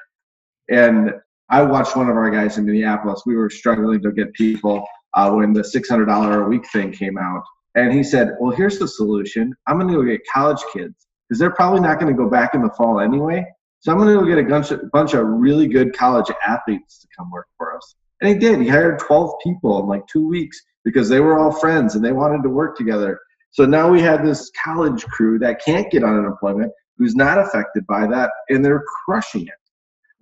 And I watched one of our guys in Minneapolis. We were struggling to get people uh, when the $600 a week thing came out, and he said, "Well, here's the solution. I'm going to go get college kids because they're probably not going to go back in the fall anyway. So I'm going to get a bunch of, bunch of really good college athletes to come work for us." And he did. He hired 12 people in like two weeks because they were all friends and they wanted to work together. So now we have this college crew that can't get on unemployment, who's not affected by that, and they're crushing it.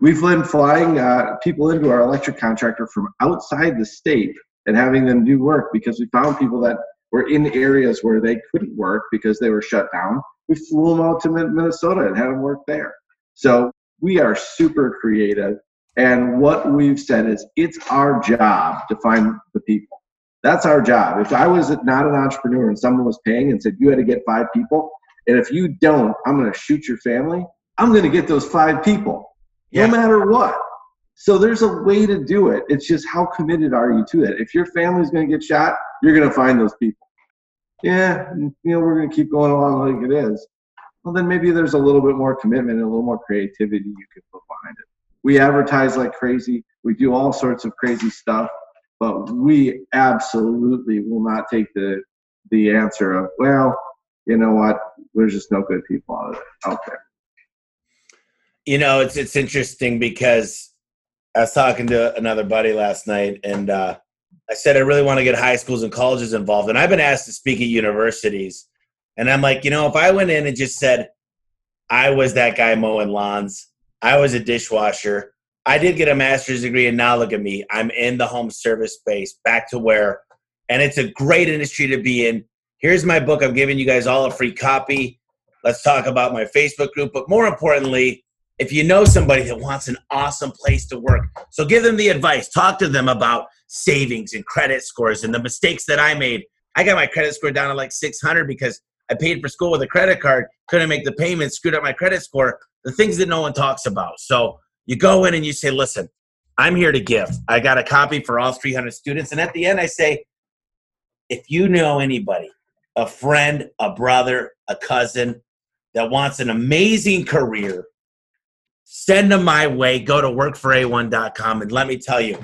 We've been flying uh, people into our electric contractor from outside the state and having them do work because we found people that were in areas where they couldn't work because they were shut down. We flew them out to Minnesota and had them work there. So we are super creative and what we've said is it's our job to find the people. That's our job. If I was not an entrepreneur and someone was paying and said you had to get five people, and if you don't, I'm going to shoot your family, I'm going to get those five people yeah. no matter what. So there's a way to do it. It's just how committed are you to it? If your family's going to get shot, you're going to find those people. Yeah, you know, we're going to keep going along like it is. Well, then maybe there's a little bit more commitment and a little more creativity you can put behind it we advertise like crazy. We do all sorts of crazy stuff, but we absolutely will not take the the answer of well, you know what? There's just no good people out, there. You know, it's it's interesting because I was talking to another buddy last night, and uh, I said I really want to get high schools and colleges involved, and I've been asked to speak at universities, and I'm like, you know, if I went in and just said I was that guy mowing lawns I was a dishwasher. I did get a master's degree, and now look at me. I'm in the home service space, back to where, and it's a great industry to be in. Here's my book. I'm giving you guys all a free copy. Let's talk about my Facebook group. But more importantly, if you know somebody that wants an awesome place to work, so give them the advice. Talk to them about savings and credit scores and the mistakes that I made. I got my credit score down to like 600 because I paid for school with a credit card, couldn't make the payment, screwed up my credit score the things that no one talks about. So you go in and you say, listen, I'm here to give. I got a copy for all 300 students. And at the end, I say, if you know anybody, a friend, a brother, a cousin that wants an amazing career, send them my way. Go to workfora1.com and let me tell you,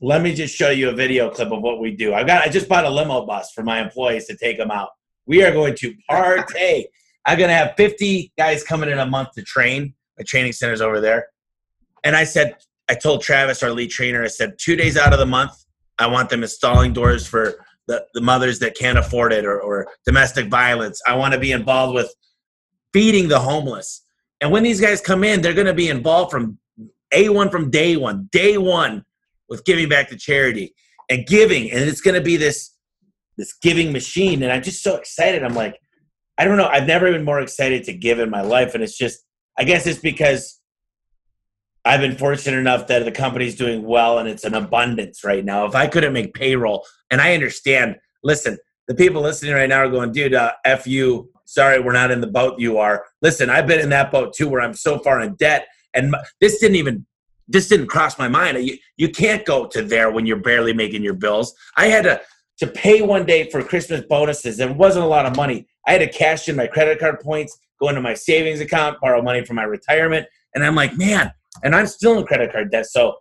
let me just show you a video clip of what we do. I got I just bought a limo bus for my employees to take them out. We are going to partake. I'm to have 50 guys coming in a month to train. My training center's over there. And I said, I told Travis, our lead trainer, I said, two days out of the month, I want them installing doors for the, the mothers that can't afford it or, or domestic violence. I want to be involved with feeding the homeless. And when these guys come in, they're to be involved from A1 from day one, day one with giving back to charity and giving. And it's going to be this, this giving machine. And I'm just so excited. I'm like, I don't know. I've never been more excited to give in my life, and it's just I guess it's because I've been fortunate enough that the company's doing well and it's an abundance right now. If I couldn't make payroll, and I understand, listen, the people listening right now are going, dude, uh, f you. Sorry, we're not in the boat you are. Listen, I've been in that boat too, where I'm so far in debt, and this didn't even this didn't cross my mind. You you can't go to there when you're barely making your bills. I had to to pay one day for Christmas bonuses. It wasn't a lot of money. I had to cash in my credit card points, go into my savings account, borrow money for my retirement. And I'm like, man, and I'm still in credit card debt. So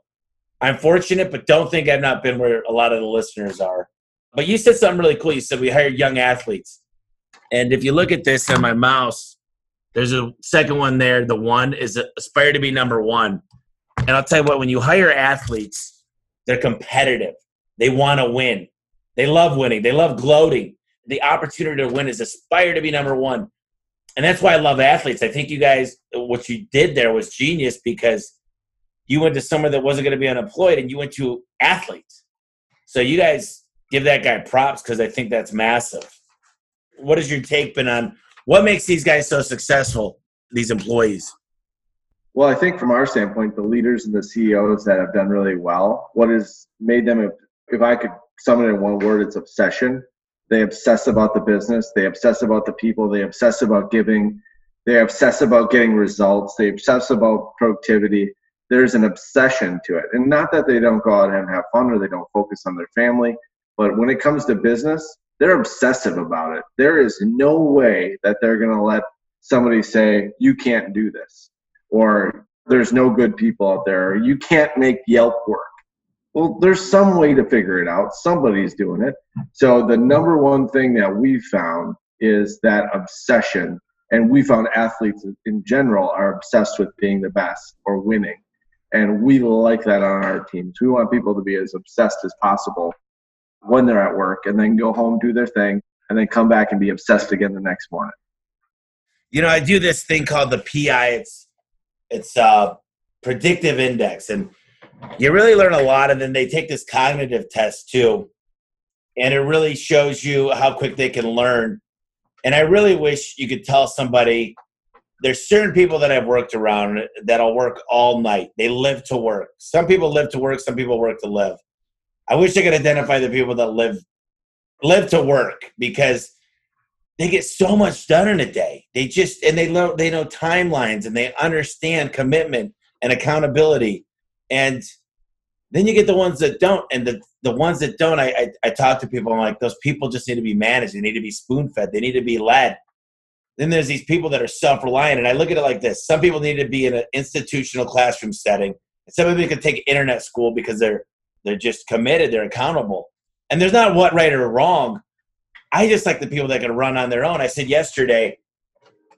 I'm fortunate, but don't think I've not been where a lot of the listeners are. But you said something really cool. You said we hired young athletes. And if you look at this on my mouse, there's a second one there. The one is aspire to be number one. And I'll tell you what, when you hire athletes, they're competitive. They want to win. They love winning. They love gloating. The opportunity to win is aspire to be number one. And that's why I love athletes. I think you guys, what you did there was genius because you went to somewhere that wasn't going to be unemployed and you went to athletes. So you guys give that guy props because I think that's massive. What has your take been on what makes these guys so successful, these employees? Well, I think from our standpoint, the leaders and the CEOs that have done really well, what has made them, if I could sum it in one word, it's obsession. They obsess about the business, they obsess about the people, they obsess about giving, they obsess about getting results, they obsess about productivity. There's an obsession to it. And not that they don't go out and have fun or they don't focus on their family, but when it comes to business, they're obsessive about it. There is no way that they're going to let somebody say, you can't do this, or there's no good people out there, or you can't make Yelp work. Well, there's some way to figure it out. Somebody's doing it. So, the number one thing that we found is that obsession. And we found athletes in general are obsessed with being the best or winning. And we like that on our teams. We want people to be as obsessed as possible when they're at work and then go home, do their thing, and then come back and be obsessed again the next morning. You know, I do this thing called the PI. It's it's a predictive index, and you really learn a lot. And then they take this cognitive test too, and it really shows you how quick they can learn. And I really wish you could tell somebody. There's certain people that I've worked around that'll work all night. They live to work. Some people live to work. Some people work to live I wish I could identify the people that live live to work because they get so much done in a day. They just and they know they know timelines and they understand commitment and accountability. And then you get the ones that don't, and the the ones that don't, I I, I talk to people. I'm like, those people just need to be managed. They need to be spoon fed. They need to be led. Then there's these people that are self reliant, and I look at it like this: some people need to be in an institutional classroom setting. Some people can take internet school because they're they're just committed. They're accountable. And there's not what right or wrong. I just like the people that can run on their own. I said yesterday,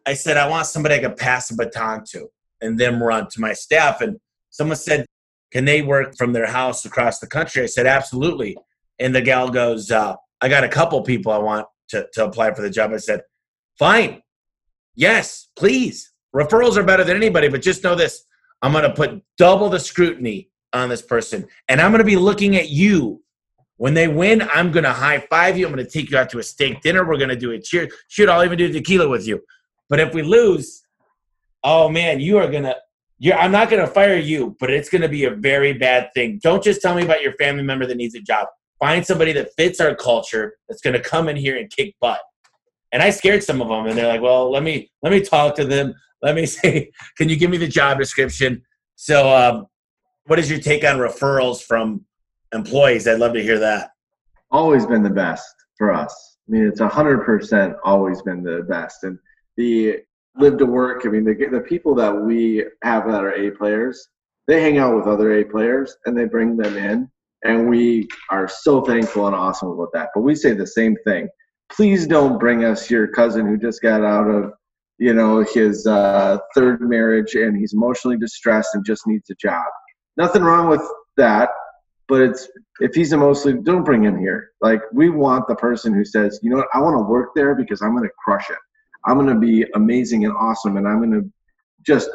I said I want somebody I could pass a baton to and them run to my staff. And someone said, "Can they work from their house across the country?" I said, "Absolutely." And the gal goes, uh, "I got a couple people I want to to apply for the job." I said, "Fine, yes, please. Referrals are better than anybody, but just know this: I'm going to put double the scrutiny on this person. And I'm going to be looking at you. When they win, I'm going to high five you. I'm going to take you out to a steak dinner. We're going to do a cheer. Shoot, I'll even do tequila with you. But if we lose, oh man, you are going to, you're, I'm not going to fire you, but it's going to be a very bad thing. Don't just tell me about your family member that needs a job. Find somebody that fits our culture that's going to come in here and kick butt. And I scared some of them, and they're like, "Well, let me let me talk to them. Let me say, can you give me the job description?" So um, what is your take on referrals from employees? I'd love to hear that. Always been the best for us. I mean, it's a hundred percent always been the best. And the live to work. I mean, the the people that we have that are A players, they hang out with other A players and they bring them in, and we are so thankful and awesome about that. But we say the same thing. Please don't bring us your cousin who just got out of you know his uh, third marriage and he's emotionally distressed and just needs a job nothing wrong with that but it's if he's emotionally don't bring him here. Like we want the person who says you know what? I want to work there because i'm going to crush it i'm going to be amazing and awesome and i'm going to just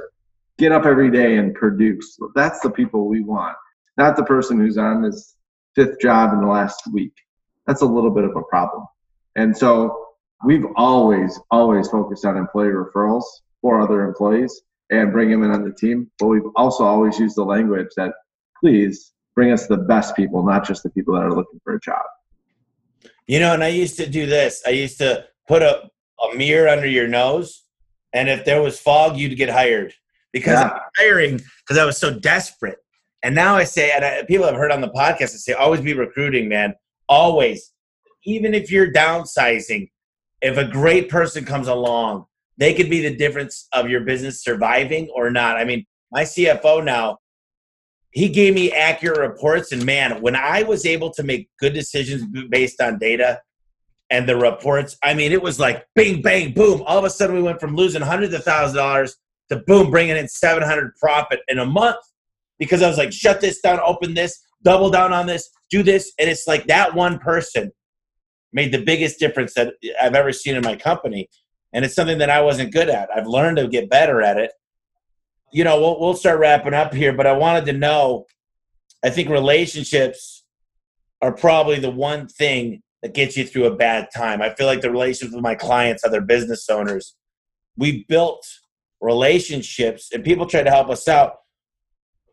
get up every day and produce. That's the people we want not the person who's on his fifth job in the last week. That's a little bit of a problem. And so we've always always focused on employee referrals for other employees and bring them in on the team. But we've also always used the language that please bring us the best people, not just the people that are looking for a job. You know, and I used to do this. I used to put a, a mirror under your nose, and if there was fog, you'd get hired because yeah. I'm hiring because I was so desperate. And now I say, and I, people have heard on the podcast, I say, always be recruiting, man. Always. Even if you're downsizing, if a great person comes along, they could be the difference of your business surviving or not. I mean, my CFO now, he gave me accurate reports. And man, when I was able to make good decisions based on data and the reports, I mean, it was like bing, bang, boom. All of a sudden, we went from losing hundreds of thousands of dollars to boom, bringing in 700 profit in a month because I was like, shut this down, open this, double down on this, do this. And it's like that one person made the biggest difference that I've ever seen in my company. And it's something that I wasn't good at. I've learned to get better at it you know, we'll, we'll start wrapping up here, but I wanted to know I think relationships are probably the one thing that gets you through a bad time. I feel like the relationships with my clients, other business owners, we built relationships and people try to help us out.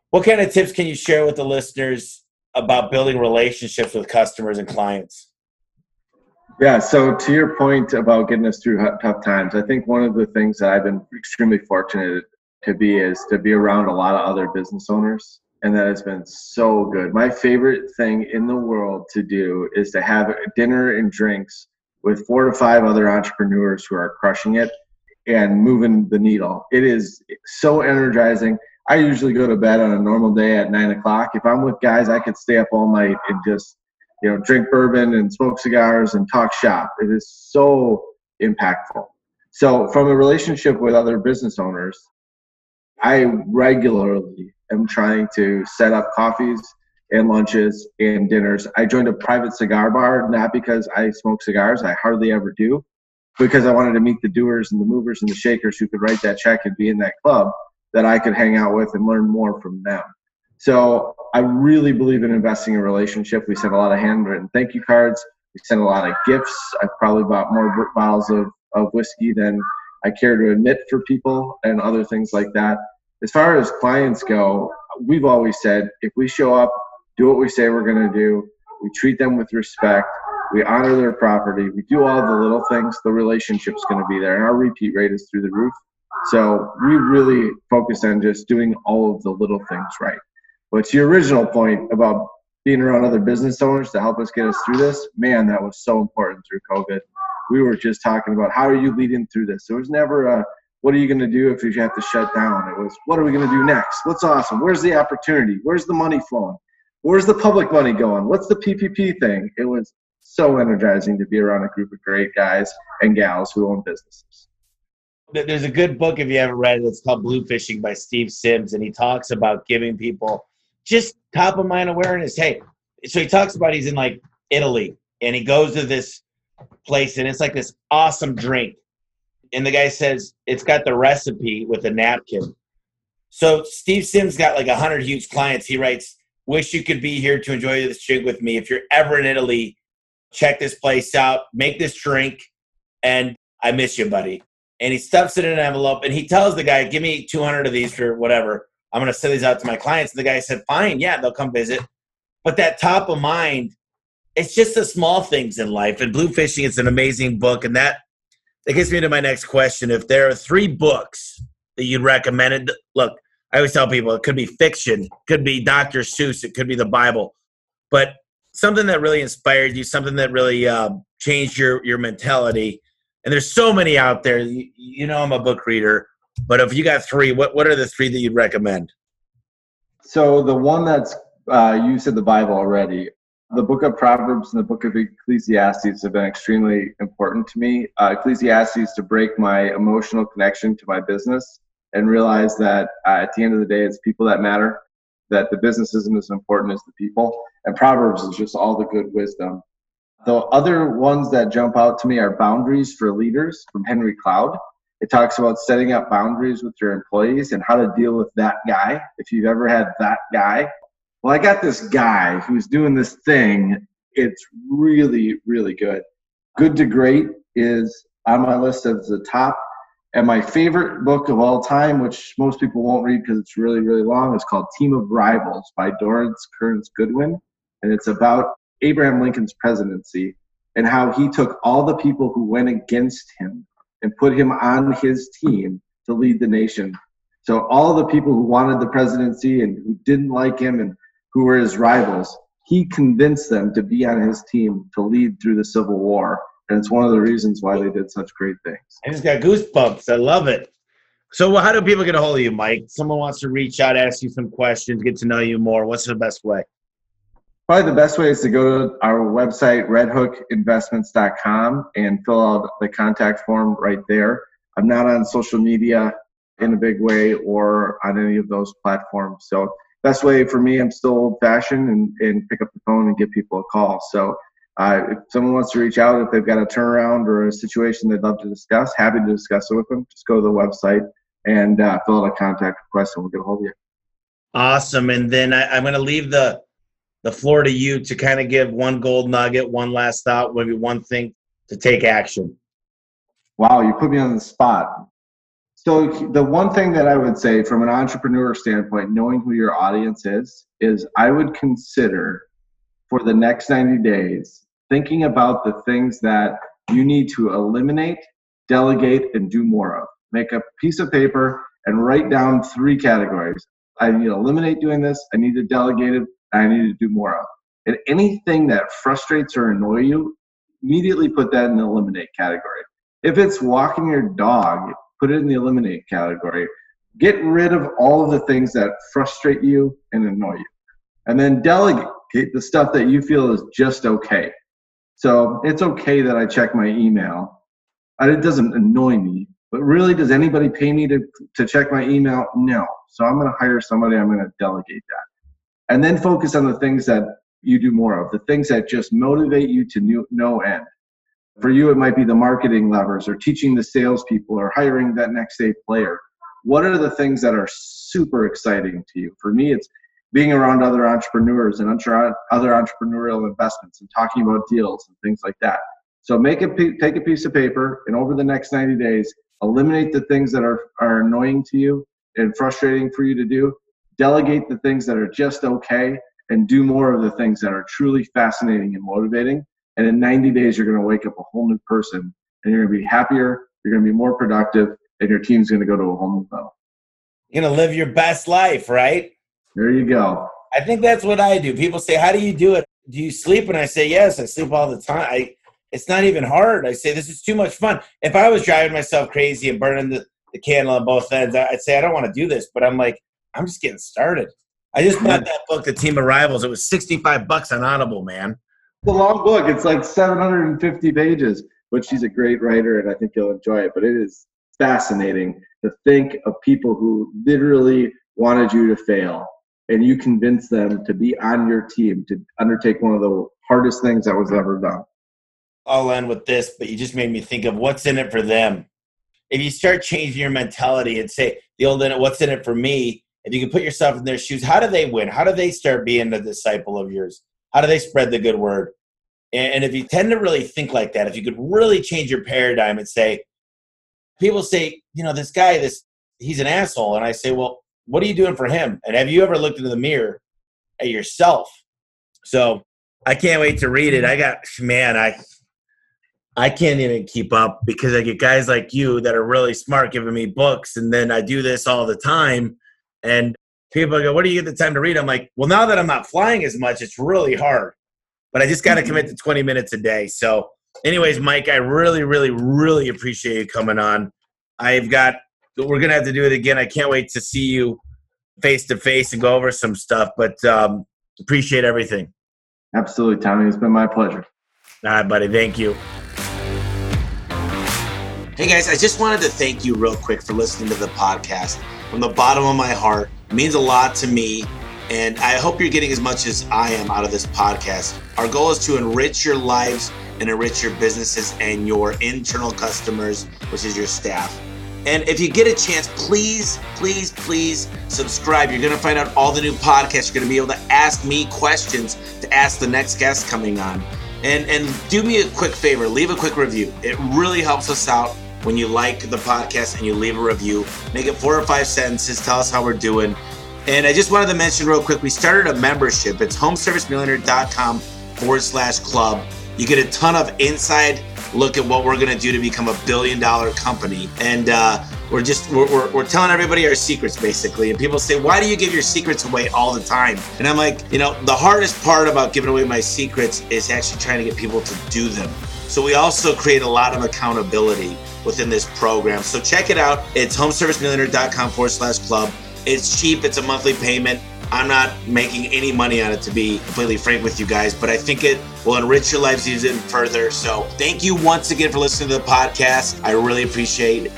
What kind of tips can you share with the listeners about building relationships with customers and clients? Yeah, so to your point about getting us through tough times, I think one of the things that I've been extremely fortunate to be is to be around a lot of other business owners and that has been so good. My favorite thing in the world to do is to have dinner and drinks with four to five other entrepreneurs who are crushing it and moving the needle. It is so energizing. I usually go to bed on a normal day at nine o'clock. If i'm with guys i could stay up all night and just you know drink bourbon and smoke cigars and talk shop. It is so impactful. So from a relationship with other business owners I regularly am trying to set up coffees and lunches and dinners. I joined a private cigar bar, not because I smoke cigars, I hardly ever do, because I wanted to meet the doers and the movers and the shakers who could write that check and be in that club that I could hang out with and learn more from them. So I really believe in investing in relationship. We send a lot of handwritten thank you cards. We send a lot of gifts. I've probably bought more bottles of, of whiskey than I care to admit for people and other things like that as far as clients go, we've always said if we show up, do what we say we're going to do, we treat them with respect, we honor their property, we do all the little things, the relationship's going to be there, and our repeat rate is through the roof. So we really focus on just doing all of the little things right. But to your original point about being around other business owners to help us get us through this, man, that was so important through COVID. We were just talking about how are you leading through this. There was never a what are you going to do if you have to shut down? It was, what are we going to do next? What's awesome? Where's the opportunity? Where's the money flowing? Where's the public money going? What's the PPP thing? It was so energizing to be around a group of great guys and gals who own businesses. There's a good book if you haven't read it. It's called Blue Fishing by Steve Sims, and he talks about giving people just top of mind awareness. Hey, so he talks about he's in like Italy, and he goes to this place, and it's like this awesome drink and the guy says it's got the recipe with a napkin. So Steve Sims got like a hundred huge clients. He writes, "Wish you could be here to enjoy this drink with me. If you're ever in Italy, check this place out. Make this drink, and I miss you, buddy." And he stuffs it in an envelope, and he tells the guy, "Give me 200 of these for whatever. I'm going to send these out to my clients." And the guy said, "Fine, yeah, they'll come visit." But that top of mind, it's just the small things in life. And Blue Fishing, it's an amazing book, and that that gets me to my next question. If there are three books that you'd recommend, look, I always tell people it could be fiction, could be Dr. Seuss, it could be the Bible, but something that really inspired you, something that really uh, changed your your mentality. And there's so many out there. You, you know, I'm a book reader, but if you got three, what what are the three that you'd recommend? So the one that's uh, you said the Bible already the book of Proverbs and the book of Ecclesiastes have been extremely important to me. Uh, Ecclesiastes to break my emotional connection to my business and realize that uh, at the end of the day, it's people that matter, that the business isn't as important as the people. And Proverbs is just all the good wisdom. The other ones that jump out to me are Boundaries for Leaders from Henry Cloud. It talks about setting up boundaries with your employees and how to deal with that guy. If you've ever had that guy well, I got this guy who's doing this thing. It's really, really good. Good to Great is on my list as the top. And my favorite book of all time, which most people won't read because it's really, really long, is called Team of Rivals by Doris Kearns Goodwin. And it's about Abraham Lincoln's presidency and how he took all the people who went against him and put him on his team to lead the nation. So all the people who wanted the presidency and who didn't like him and who were his rivals, he convinced them to be on his team to lead through the Civil War. And it's one of the reasons why they did such great things. I just got goosebumps. I love it. So, how do people get a hold of you, Mike? Someone wants to reach out, ask you some questions, get to know you more. What's the best way? Probably the best way is to go to our website, redhookinvestments.com, and fill out the contact form right there. I'm not on social media in a big way or on any of those platforms. So, best way for me, I'm still old fashioned and, and pick up the phone and give people a call. So, uh, if someone wants to reach out, if they've got a turnaround or a situation they'd love to discuss, happy to discuss it with them. Just go to the website and uh, fill out a contact request and we'll get a hold of you. Awesome. And then I, I'm going to leave the the floor to you to kind of give one gold nugget, one last thought, maybe one thing to take action. Wow, you put me on the spot. So the one thing that I would say from an entrepreneur standpoint, knowing who your audience is, is I would consider for the next 90 days thinking about the things that you need to eliminate, delegate, and do more of. Make a piece of paper and write down three categories. I need to eliminate doing this, I need to delegate it, I need to do more of. And anything that frustrates or annoy you, immediately put that in the eliminate category. If it's walking your dog, put it in the eliminate category. Get rid of all of the things that frustrate you and annoy you. And then delegate the stuff that you feel is just okay. So it's okay that I check my email. It doesn't annoy me, but really, does anybody pay me to, to check my email? No. So I'm going to hire somebody, I'm going to delegate that and then focus on the things that you do more of, the things that just motivate you to no end. For you, it might be the marketing levers or teaching the salespeople or hiring that next day player. What are the things that are super exciting to you? For me, it's being around other entrepreneurs and other entrepreneurial investments and talking about deals and things like that. So make a take a piece of paper and over the next 90 days, eliminate the things that are, are annoying to you and frustrating for you to do delegate the things that are just okay and do more of the things that are truly fascinating and motivating. And in 90 days, you're going to wake up a whole new person and you're going to be happier, you're going to be more productive, and your team's going to go to a whole new level. You're going to live your best life, right? There you go. I think that's what I do. People say, How do you do it? Do you sleep? And I say, Yes, I sleep all the time. I, it's not even hard. I say, This is too much fun. If I was driving myself crazy and burning the, the candle on both ends, I'd say, I don't want to do this. But I'm like, I'm just getting started. I just bought that book, The Team of Rivals. It was 65 bucks on Audible, man. It's a long book. It's like 750 pages, but she's a great writer, and I think you'll enjoy it. But it is fascinating to think of people who literally wanted you to fail, and you convinced them to be on your team to undertake one of the hardest things that was ever done. I'll end with this, but you just made me think of what's in it for them. If you start changing your mentality and say, the old what's in it for me, if you can put yourself in their shoes, how do they win? How do they start being a disciple of yours? How do they spread the good word? And, if you tend to really think like that, if you could really change your paradigm and say, people say, you know, this guy, this he's an asshole, and I say, well, what are you doing for him? And have you ever looked into the mirror at yourself? So I can't wait to read it. I got man, I I can't even keep up because I get guys like you that are really smart giving me books, and then I do this all the time and people go, What do you get the time to read? I'm like, Well, now that I'm not flying as much, it's really hard. But I just got to commit to 20 minutes a day. So, anyways, Mike, I really, really, really appreciate you coming on. I've got, we're going to have to do it again. I can't wait to see you face to face and go over some stuff, but um, appreciate everything. Absolutely, Tommy. It's been my pleasure. All right, buddy. Thank you. Hey guys, I just wanted to thank you real quick for listening to the podcast from the bottom of my heart. Means a lot to me, and I hope you're getting as much as I am out of this podcast. Our goal is to enrich your lives and enrich your businesses and your internal customers, which is your staff. And if you get a chance, please, please, please subscribe. You're going to find out all the new podcasts. You're going to be able to ask me questions to ask the next guest coming on. And, and do me a quick favor leave a quick review. It really helps us out when you like the podcast and you leave a review. Make it four or five sentences. Tell us how we're doing. And I just wanted to mention real quick, we started a membership. It's homeservicemillionaire.com forward slash club. You get a ton of inside look at what we're going to do to become a billion dollar company. And uh, we're just, we're, we're, we're, telling everybody our secrets basically. And people say, why do you give your secrets away all the time? And I'm like, you know, the hardest part about giving away my secrets is actually trying to get people to do them. So we also create a lot of accountability. Within this program. So check it out. It's homeservicemillionaire.com forward slash club. It's cheap, it's a monthly payment. I'm not making any money on it to be completely frank with you guys, but I think it will enrich your lives even further. So thank you once again for listening to the podcast. I really appreciate